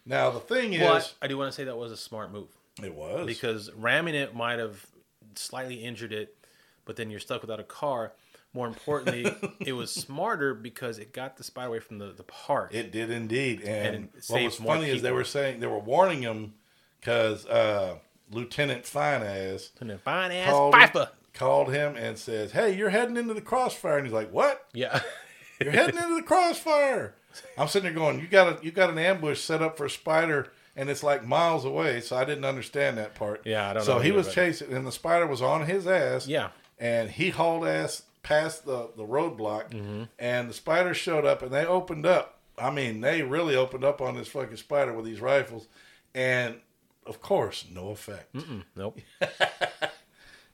Now the thing is, but I do want to say that was a smart move it was because ramming it might have slightly injured it, but then you're stuck without a car. More importantly, it was smarter because it got the spider away from the, the park. it did indeed. And, And what was funny is they were saying they were warning him because uh, Lieutenant Fineass Fine ass called him, called him and says, "Hey, you're heading into the crossfire." And he's like, "What? Yeah. You're heading into the crossfire?" I'm sitting there going, "You got a you got an ambush set up for a spider." And it's like miles away, so I didn't understand that part. Yeah, I don't So he was chasing, and the spider was on his ass. Yeah. and he hauled ass past the the roadblock, Mm-hmm. and the spider showed up, and they opened up. I mean, they really opened up on this fucking spider with these rifles, and of course, no effect. Mm-mm, nope.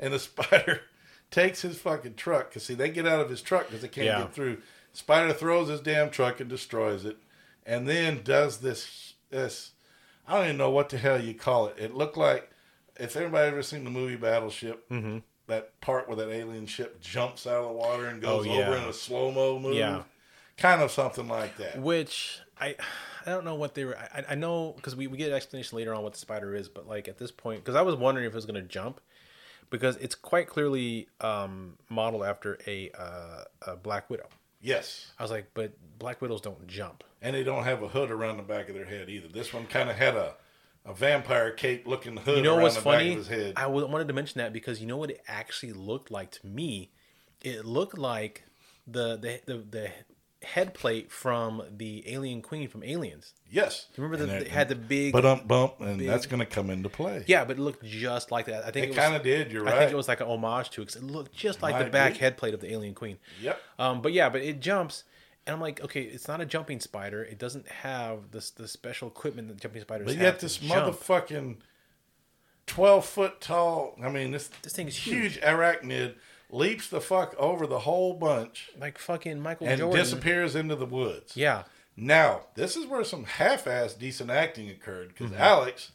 And the spider takes his fucking truck because see, they get out of his truck because they can't Yeah. get through. Spider throws his damn truck and destroys it, and then does this this. I don't even know what the hell you call it. It looked like if everybody ever seen the movie Battleship, Mm-hmm. That part where that alien ship jumps out of the water and goes Oh, yeah. over in a slow mo move. Yeah. Kind of something like that. Which I I don't know what they were. I, I know because we, we get an explanation later on what the spider is, but like at this point, because I was wondering if it was going to jump, because it's quite clearly um, modeled after a, uh, a Black Widow. Yes. I was like, but Black Widows don't jump. And they don't have a hood around the back of their head either. This one kind of had a, a vampire cape looking hood You know what's the funny? back of his head. I wanted to mention that because you know what it actually looked like to me. It looked like the the the, the head plate from the Alien Queen from Aliens. Yes. Remember that they had the big But um bump, and big- that's going to come into play. Yeah, but it looked just like that. I think It was- kinda did, you're right. I think it was like an homage to it 'cause it looked just like the back be. head plate of the Alien Queen. Yep. Um, but yeah, but it jumps, and I'm like, okay, it's not a jumping spider. It doesn't have this the special equipment that jumping spiders But have. yet to this jump. motherfucking twelve foot tall. I mean, this This thing is huge arachnid leaps the fuck over the whole bunch like fucking Michael and Jordan. disappears into the woods. Yeah. Now this is where some half-ass decent acting occurred because Mm-hmm. Alex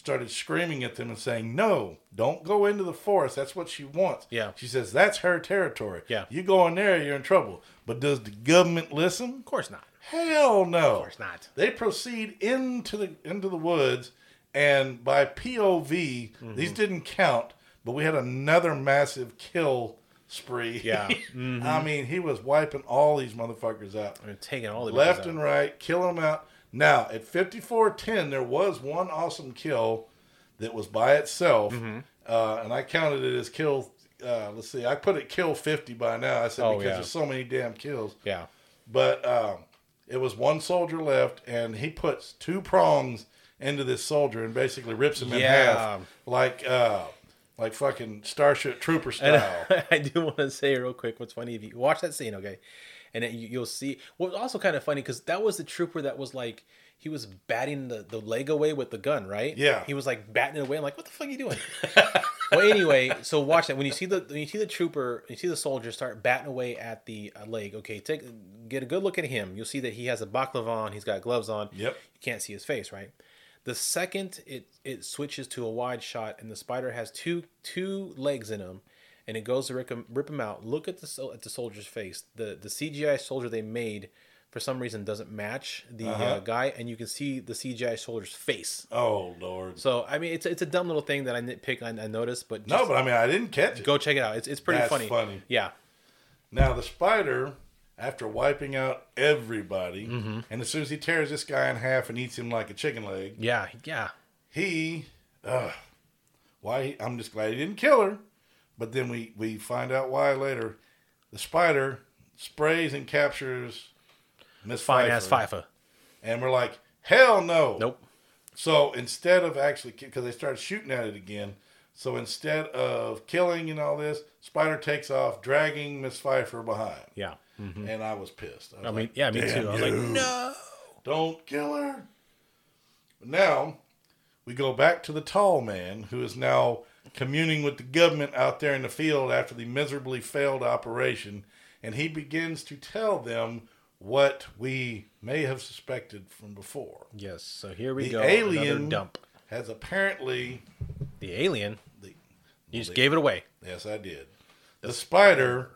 started screaming at them and saying, "No, don't go into the forest. That's what she wants." Yeah. She says that's her territory. Yeah. You go in there, you're in trouble. But does the government listen? Of course not. Hell no. Of course not. They proceed into the into the woods, and by POV, Mm-hmm. these didn't count, but we had another massive kill spree. Yeah. Mm-hmm. I mean, he was wiping all these motherfuckers out, I'm taking all the left and out. right, killing them out. Now at fifty four ten, there was one awesome kill that was by itself, Mm-hmm. uh, and I counted it as kill. Uh, let's see, I put it kill fifty by now. I said Oh, because yeah. there's so many damn kills Yeah. but um, it was one soldier left, and he puts two prongs into this soldier and basically rips him in Yeah. half, like uh, like fucking Starship Trooper style. I do want to say real quick what's funny if you watch that scene, okay, and then you, you'll see what was also kind of funny because that was the trooper that was like he was batting the, the leg away with the gun, right? Yeah. he was like batting it away. I'm like, what the fuck are you doing? well, anyway, so watch that when you see the when you see the trooper, you see the soldier start batting away at the uh, leg. Okay, take get a good look at him. You'll see that he has a baklava on. He's got gloves on. Yep. You can't see his face, right? The second it it switches to a wide shot and the spider has two two legs in him, and it goes to rip him, rip him out. Look at the at the soldier's face. The the CGI soldier they made for some reason doesn't match the uh Uh-huh. guy, and you can see the CGI soldier's face. oh lord! So I mean, it's it's a dumb little thing that I nitpick. I, I noticed, but No, but I mean, I didn't catch it. go check it out. It's it's pretty That's funny. funny. Yeah. Now the spider, after wiping out everybody, Mm-hmm. and as soon as he tears this guy in half and eats him like a chicken leg, Yeah. Yeah. he, uh, why? I'm just glad he didn't kill her. But then we we find out why later. The spider sprays and captures Miss Fine ass Pfeiffer, FIFA. and we're like, hell no. Nope. So instead of actually, because they started shooting at it again, so instead of killing and all this, Spider takes off, dragging Miss Pfeiffer behind. Yeah. Mm-hmm. And I was pissed. I, was I mean, like, yeah, me too. I was like, no. Don't kill her. But now we go back to the tall man who is now communing with the government out there in the field after the miserably failed operation, and he begins to tell them what we may have suspected from before. Yes. So here we go. The go. alien Another dump. has apparently The alien. the You just gave it away. Yes, I did. The spider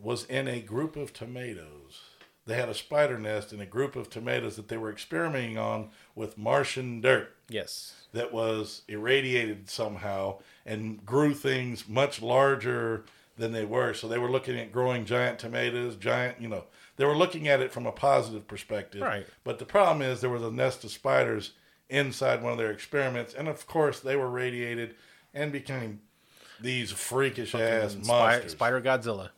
was in a group of tomatoes. They had a spider nest in a group of tomatoes that they were experimenting on with Martian dirt Yes. that was irradiated somehow and grew things much larger than they were. So they were looking at growing giant tomatoes, giant, you know, they were looking at it from a positive perspective. Right. But the problem is there was a nest of spiders inside one of their experiments. And of course, they were radiated and became these freakish ass Spy- monsters. Spider Godzilla.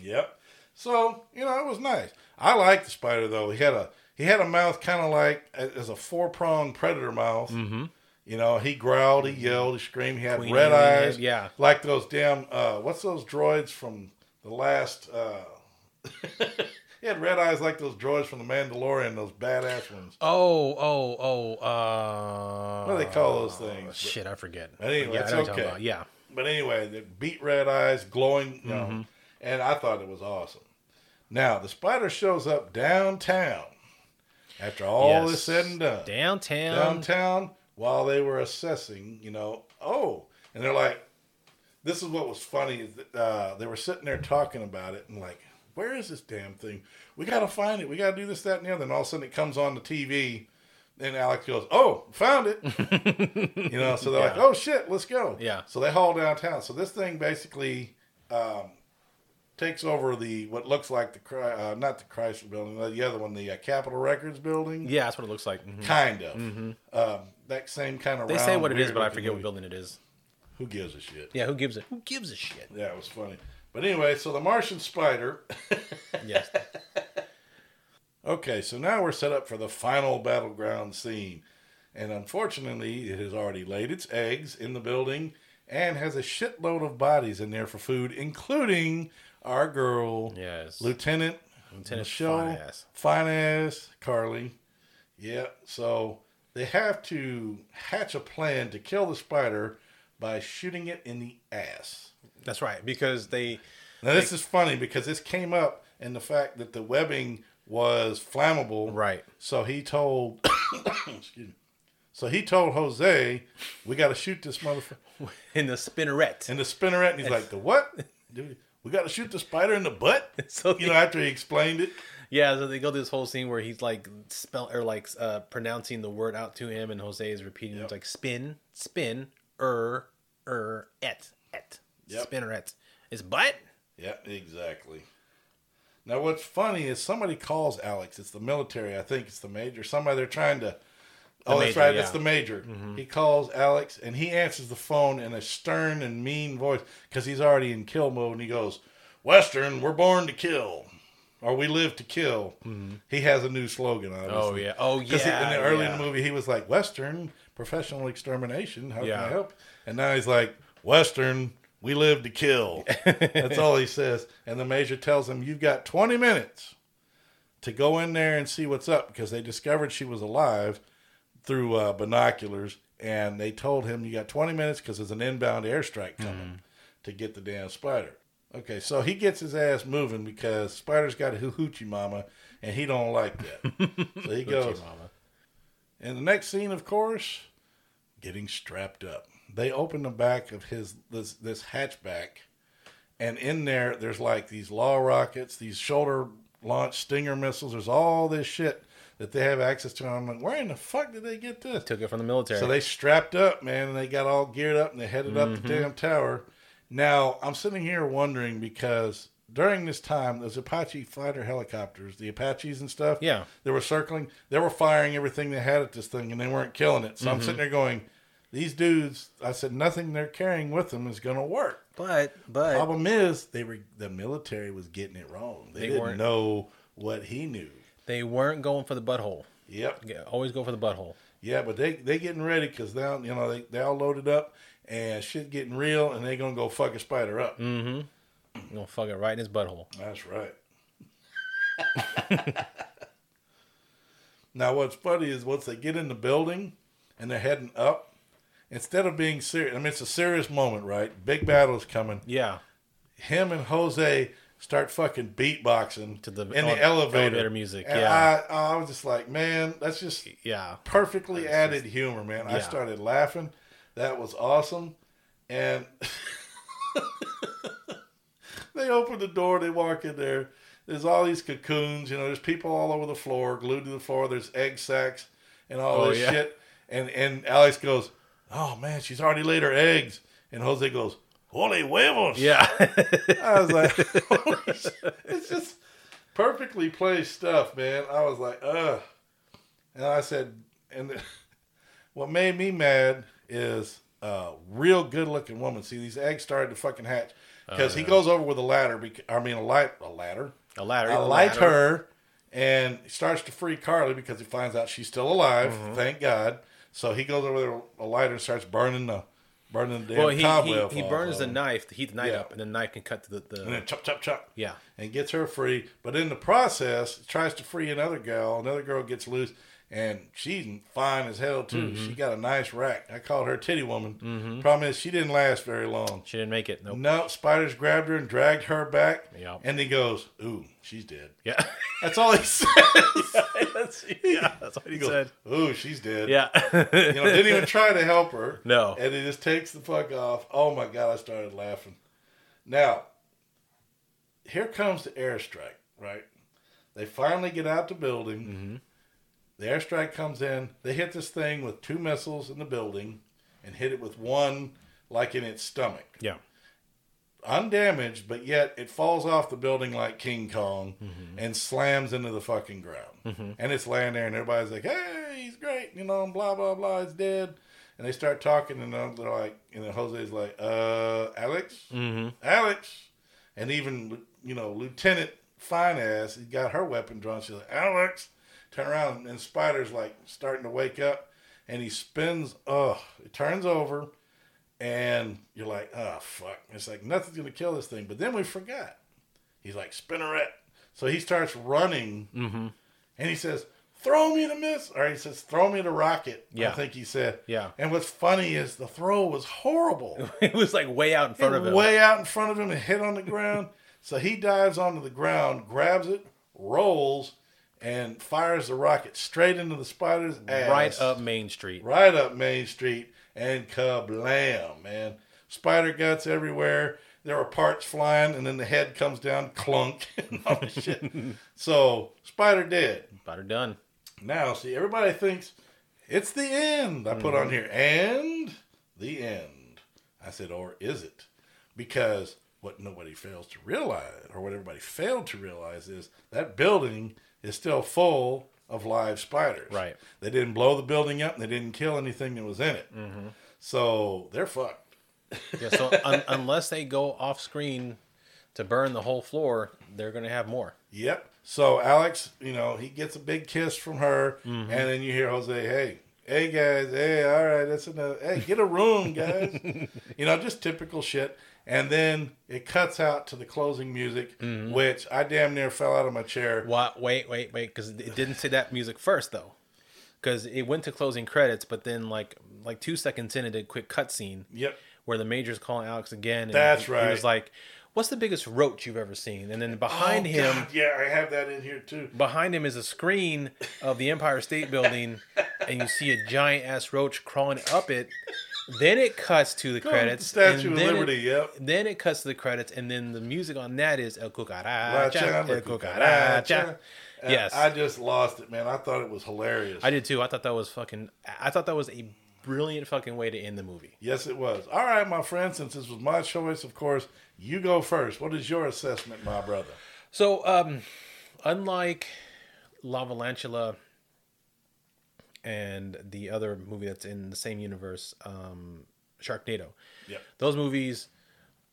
Yep. So you know it was nice. I liked the spider though. He had a he had a mouth kind of like as a four pronged predator mouth. Mm-hmm. You know, he growled, he yelled, he screamed. He had Queen red eyes. yeah. like those damn uh, what's those droids from the last. Uh, he had red eyes like those droids from the Mandalorian. Those badass ones. Oh, oh, oh. Uh, What do they call those things? Shit, I forget. Anyway, yeah, it's I know what you're talking okay. Yeah. But anyway, the beat red eyes, glowing, you Mm-hmm. know, and I thought it was awesome. Now the spider shows up downtown after all Yes. is said and done. Downtown. Downtown, while they were assessing, you know, oh, and they're like, this is what was funny uh, they were sitting there talking about it and like, where is this damn thing? We got to find it. We got to do this, that, and the other. And all of a sudden it comes on the TV. And Alex goes, "Oh, found it!" you know, so they're like, "Oh shit, let's go!" Yeah. So they haul downtown. So this thing basically um, takes over the what looks like the Chry- uh, not the Chrysler building, the other one, the uh, Capitol Records building. Yeah, that's what it looks like. Mhm. Kind of. Um, that same kind of. They say what it is, but I forget what building it is. Who gives a shit? Yeah, who gives a who gives a shit? Yeah, it was funny. But anyway, so the Martian spider. Yes. Okay, so now we're set up for the final battleground scene. And unfortunately, it has already laid its eggs in the building and has a shitload of bodies in there for food, including our girl, Yes. Lieutenant, Lieutenant Michelle, Fine Ass. Carly. Yeah, so they have to hatch a plan to kill the spider by shooting it in the ass. That's right, because they Now, this is funny because this came up in the fact that the webbing was flammable. Right. So he told, excuse me. So he told Jose, "We got to shoot this motherfucker in the spinneret." in the spinneret." And he's like, "The what? Dude, we got to shoot the spider in the butt." So you know, after he explained it, Yeah, so they go through this whole scene where he's like spell or like uh, pronouncing the word out to him, and Jose is repeating it's like spin, spin, er, er, et, et, Yep. spinneret. It's butt. Yeah, exactly. Now, what's funny is somebody calls Alex. It's the military. I think it's the major. Somebody they're trying to. Oh, that's right. yeah. It's the major. Mhm. He calls Alex and he answers the phone in a stern and mean voice because he's already in kill mode. And he goes, "Western, we're born to kill, or we live to kill." He has a new slogan. Obviously. Oh, yeah. Oh, Because yeah, in the early in the movie, he was like, "Western, professional extermination. How can I help?" And now he's like, "Western, we live to kill." That's all he says. And the major tells him, You've got 20 minutes to go in there and see what's up because they discovered she was alive through uh, binoculars. And they told him, You got 20 minutes because there's an inbound airstrike coming to get the damn spider. Okay, so he gets his ass moving because Spider's got a hoochie mama and he don't like that. so he goes. mama. And the next scene, of course, getting strapped up. They open the back of his this this hatchback, and in there there's like these law rockets, these shoulder launched Stinger missiles. There's all this shit that they have access to. I'm like, where in the fuck did they get this? Took it from the military. So they strapped up, man, and they got all geared up and they headed up Mhm. the damn tower. Now I'm sitting here wondering because during this time, those Apache fighter helicopters, the Apaches and stuff, Yeah. they were circling, they were firing everything they had at this thing, and they weren't killing it. So I'm Mhm. sitting there going, these dudes. I said nothing they're carrying with them is going to work. But but Problem is, they were the military was getting it wrong. They, They didn't weren't- know what he knew. They weren't going for the butthole. Yep. Yeah, always go for the butthole. Yeah, but they they getting ready because now you know they they all loaded up and shit getting real, and they gonna go fuck a spider up. Mm-hmm. Gonna fuck it right in his butthole. That's right. now, what's funny is once they get in the building and they're heading up, instead of being serious, I mean, it's a serious moment, right? Big battle's coming. Yeah. Him and Jose start fucking beatboxing To the in the elevator. elevator music, And yeah. I, I was just like, man, that's just Yeah. perfectly added humor, man. I started laughing. That was awesome. And they open the door, they walk in there. There's all these cocoons, you know, there's people all over the floor, glued to the floor, there's egg sacks and all Oh, this yeah. shit. And and Alex goes, Oh man, she's already laid her eggs. And Jose goes, Holy huevos. Yeah. I was like, "Holy shit." it's just perfectly placed stuff, man. I was like, ugh. And I said, and what made me mad is a real good looking woman. See, these eggs started to fucking hatch because Oh, he goes over with a ladder. Because, I mean, a light, a ladder, A ladder. a a light her, and starts to free Carly because he finds out she's still alive. Mm-hmm. Thank God. So he goes over there with a lighter and starts burning the burning the Well, he, cobweb he, he burns the knife to heat the knife Yeah. up, and the knife can cut to the. the and then chop chop chop. yeah. and gets her free. But in the process, tries to free another girl. Another girl gets loose, and she's fine as hell too. Mhm. She got a nice rack. I called her titty woman. Mhm. Problem is, she didn't last very long. She didn't make it. Nope. No, spiders grabbed her and dragged her back. Yep. And he goes, "Ooh, she's dead." Yeah. That's all he says. that's, yeah, that's what he, goes, said. "Ooh, she's dead." Yeah. you know, didn't even try to help her. No. And he just takes the fuck off. Oh my god, I started laughing. Now, here comes the airstrike, right? They finally get out the building. Mm-hmm. The airstrike comes in. They hit this thing with two missiles in the building and hit it with one like in its stomach. Yeah. Undamaged, but yet it falls off the building like King Kong Mm-hmm. and slams into the fucking ground. Mhm. And it's laying there, and everybody's like, "Hey, he's great," you know, and blah blah blah. It's dead. And they start talking, and they're like, and then Jose's like, "Uh, Alex, Mm-hmm. Alex," and even you know Lieutenant Fine Ass, he got her weapon drawn. She's like, "Alex," turn around, and Spider's like starting to wake up, and he spins. Ugh, it turns over, and you're like, "Oh fuck!" It's like nothing's gonna kill this thing. But then we forgot. He's like spinneret, so he starts running, Mm-hmm. and he says, "Throw me the miss," or he says, "Throw me the rocket." Yeah. I think he said. Yeah. And what's funny is the throw was horrible. it was like way out in front of him. Way out in front of him and hit on the ground. so he dives onto the ground, grabs it, rolls, and fires the rocket straight into the spider's ass. Right up Main Street. Right up Main Street and kablam, man. Spider guts everywhere. There are parts flying, and then the head comes down, clunk, and all this shit. So, Spider dead. Spider done. Now, see, everybody thinks it's the end. I put on mm-hmm. here, and the end. I said, or is it? Because what nobody fails to realize, or what everybody failed to realize, is that building is still full of live spiders. Right. They didn't blow the building up, and they didn't kill anything that was in it. Mm-hmm. So they're fucked. Yeah, so un- unless they go off screen to burn the whole floor, they're going to have more. Yep. So Alex, you know, he gets a big kiss from her, Mhm. and then you hear Jose, "Hey, hey guys, hey, all right, that's enough. Hey, get a room, guys." you know, just typical shit. And then it cuts out to the closing music, Mhm. which I damn near fell out of my chair. What? Wait, wait, wait, because it didn't say that music first though, because it went to closing credits, but then like like two seconds in, it did a quick cutscene. Yep. Where the major's calling Alex again. And That's he, He was like, "What's the biggest roach you've ever seen?" And then oh, behind Oh, him, God, yeah, I have that in here too. behind him is a screen of the Empire State Building, and you see a giant ass roach crawling up it. Then it cuts to the Go, credits. Statue and of then it- Liberty, yep. Then it cuts to the credits, and then the music on that is El Cucaracha. El Cucaracha. Cucaracha. Yes, I just lost it, man. I thought it was hilarious. I did too. I thought that was fucking. I thought that was a brilliant fucking way to end the movie. Yes, it was. All right, my friend. Since this was my choice, of course, you go first. What is your assessment, my brother? So, um, unlike Lavalantula and the other movie that's in the same universe, um, Sharknado, Yep. those movies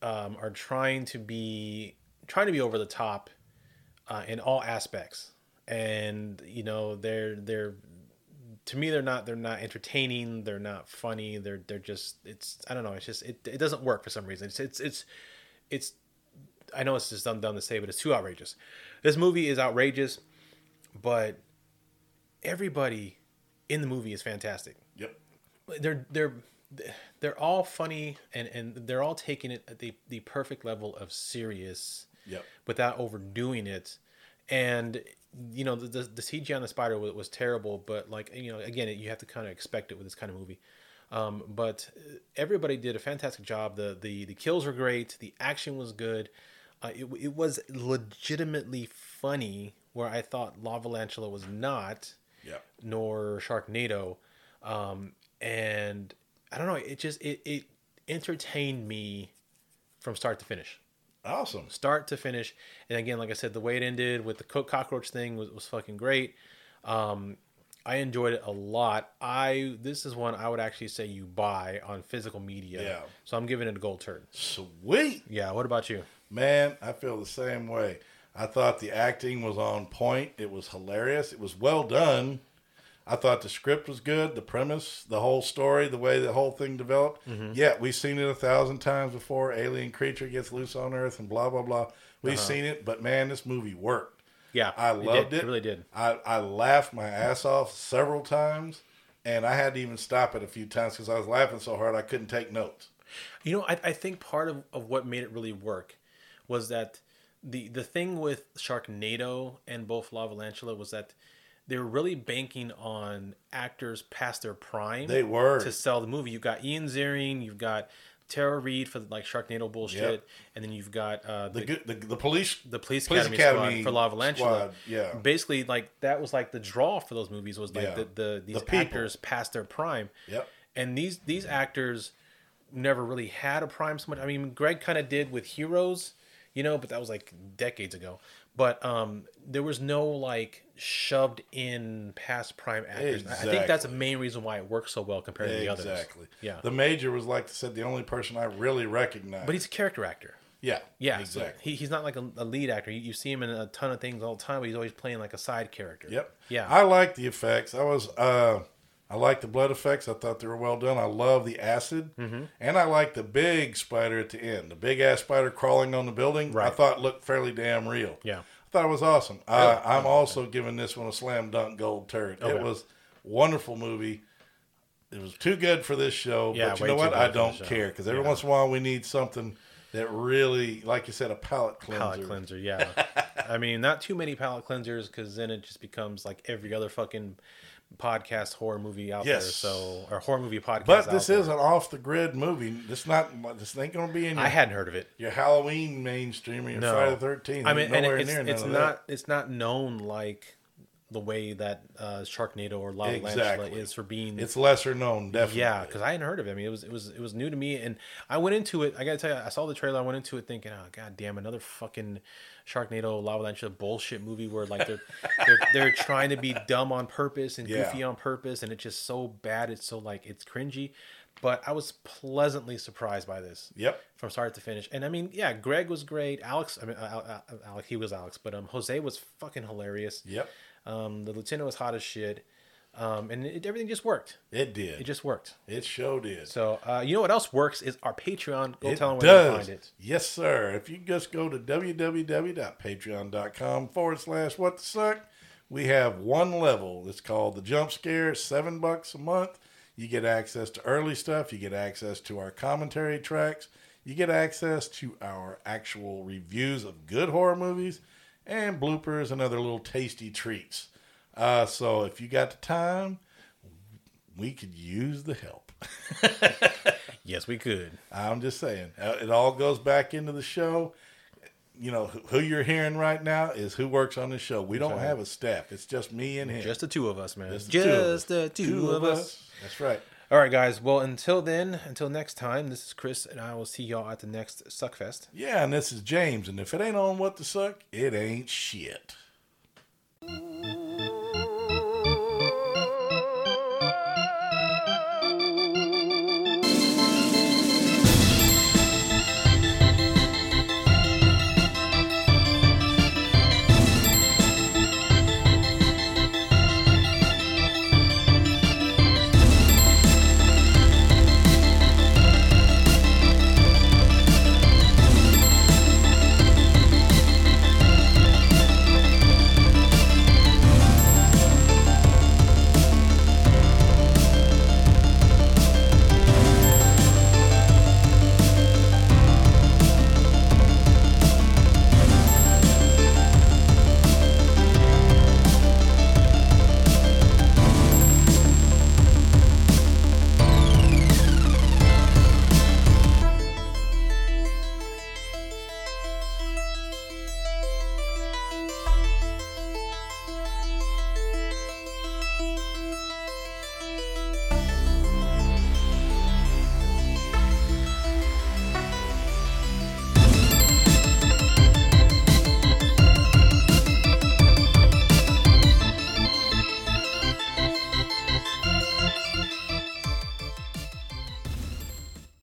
um, are trying to be trying to be over the top uh, in all aspects, and you know they're they're to me they're not they're not entertaining they're not funny they're they're just it's I don't know it's just it, it doesn't work for some reason it's it's it's it's I know it's just dumb dumb to say but it's too outrageous this movie is outrageous but everybody in the movie is fantastic Yep. they're they're they're all funny and and they're all taking it at the the perfect level of serious Yep. without overdoing it and you know the, the, the cgi on the spider was, was terrible but like you know again you have to kind of expect it with this kind of movie um, but everybody did a fantastic job the the the kills were great the action was good uh, it, it was legitimately funny where i thought Lavalantula was not Yeah. nor Sharknado. Um, and I don't know, it just it, it entertained me from start to finish. Awesome. Start to finish. And again, like I said, the way it ended with the cockroach thing was, was fucking great. Um, I enjoyed it a lot. I this is one I would actually say you buy on physical media. Yeah. So I'm giving it a gold turn. Sweet. Yeah. What about you? Man, I feel the same way. I thought the acting was on point. It was hilarious. It was well done. I thought the script was good, the premise, the whole story, the way the whole thing developed. Mhm. Yeah, we've seen it a thousand times before. Alien creature gets loose on Earth and blah blah blah. We've Uh-huh. seen it, but man, this movie worked. Yeah, I it did. loved it. It really did. I, I laughed my ass off several times, and I had to even stop it a few times because I was laughing so hard I couldn't take notes. You know, I, I think part of, of what made it really work was that the the thing with Sharknado and both Lavalantula was that they were really banking on actors past their prime. They were. to sell the movie. You've got Ian Ziering, you've got Tara Reid for like Sharknado bullshit, Yep. and then you've got uh, The good- the- the police- the police, police academy, academy squad for Lantula. squad, yeah. basically like that was like the draw for those movies was like Yeah. the, the these people. actors past their prime. Yep. And these these actors never really had a prime so much. I mean, Greg kind of did with Heroes, you know, but that was like decades ago. But um, there was no like shoved in past prime actors. I- I think that's the main reason why it works so well compared to the others. Exactly. Yeah. The major was like I said, the only person I really recognized. But he's a character actor. Yeah. Yeah, Exactly. he, he's not like a, a lead actor. You, you see him in a ton of things all the time, but he's always playing like a side character. Yep. Yeah. I like the effects. I was uh I like the blood effects. I thought they were well done. I love the acid. Mhm. And I like the big spider at the end. The big ass spider crawling on the building. I Right. thought looked fairly damn real. Yeah. I thought it was awesome. Really? Uh, I'm also giving this one a slam dunk gold turd. Okay. It was wonderful movie. It was too good for this show. Yeah, but you know what? I don't care because every Yeah. once in a while we need something that really, like you said, a palate cleanser. palate cleanser. Yeah, I mean, not too many palate cleansers because then it just becomes like every other fucking podcast horror movie out there. So or horror movie podcast. But this is an off the grid movie. This not this ain't going to be in. Your, I hadn't heard of it. your Halloween mainstream or your No, Friday the Thirteenth. I mean, and it's near it's not that. it's not known like the way that uh, Sharknado or La La Land is for being It's lesser known, definitely. Yeah, because I hadn't heard of it. I mean, it was it was it was new to me, and I went into it. I gotta tell you, I saw the trailer. I went into it thinking, oh god damn, another fucking Sharknado Lava Land bullshit movie where like they're they're they're trying to be dumb on purpose and Yeah. goofy on purpose, and it's just so bad. It's so like it's cringy. But I was pleasantly surprised by this. Yep. From start to finish, and I mean, yeah, Greg was great. Alex, I mean, uh, uh, uh, Alex, he was Alex, but um, Jose was fucking hilarious. Yep. Um, the lieutenant was hot as shit. Um, and it, everything just worked. It did. It just worked. It sure did. So uh, you know what else works is our Patreon. Go it tell them where does. to find it. Yes, sir. If you just go to www.patreon.com forward slash what the suck, we have one level. It's called the jump scare. Seven bucks a month. You get access to early stuff. You get access to our commentary tracks. You get access to our actual reviews of good horror movies and bloopers and other little tasty treats. Uh, so if you got the time, we could use the help. Yes, we could. I'm just saying. Uh, It all goes back into the show. You know, who- you're hearing right now is who works on the show. We don't right. have a staff. It's just me and him. Just the two of us, man. Just Just, two of us. the two, of us. That's right. All right, guys. Well, until then, until next time, this is Chris, and I will see y'all at the next Suckfest. Yeah, and this is James. And if it ain't on what the suck, it ain't shit.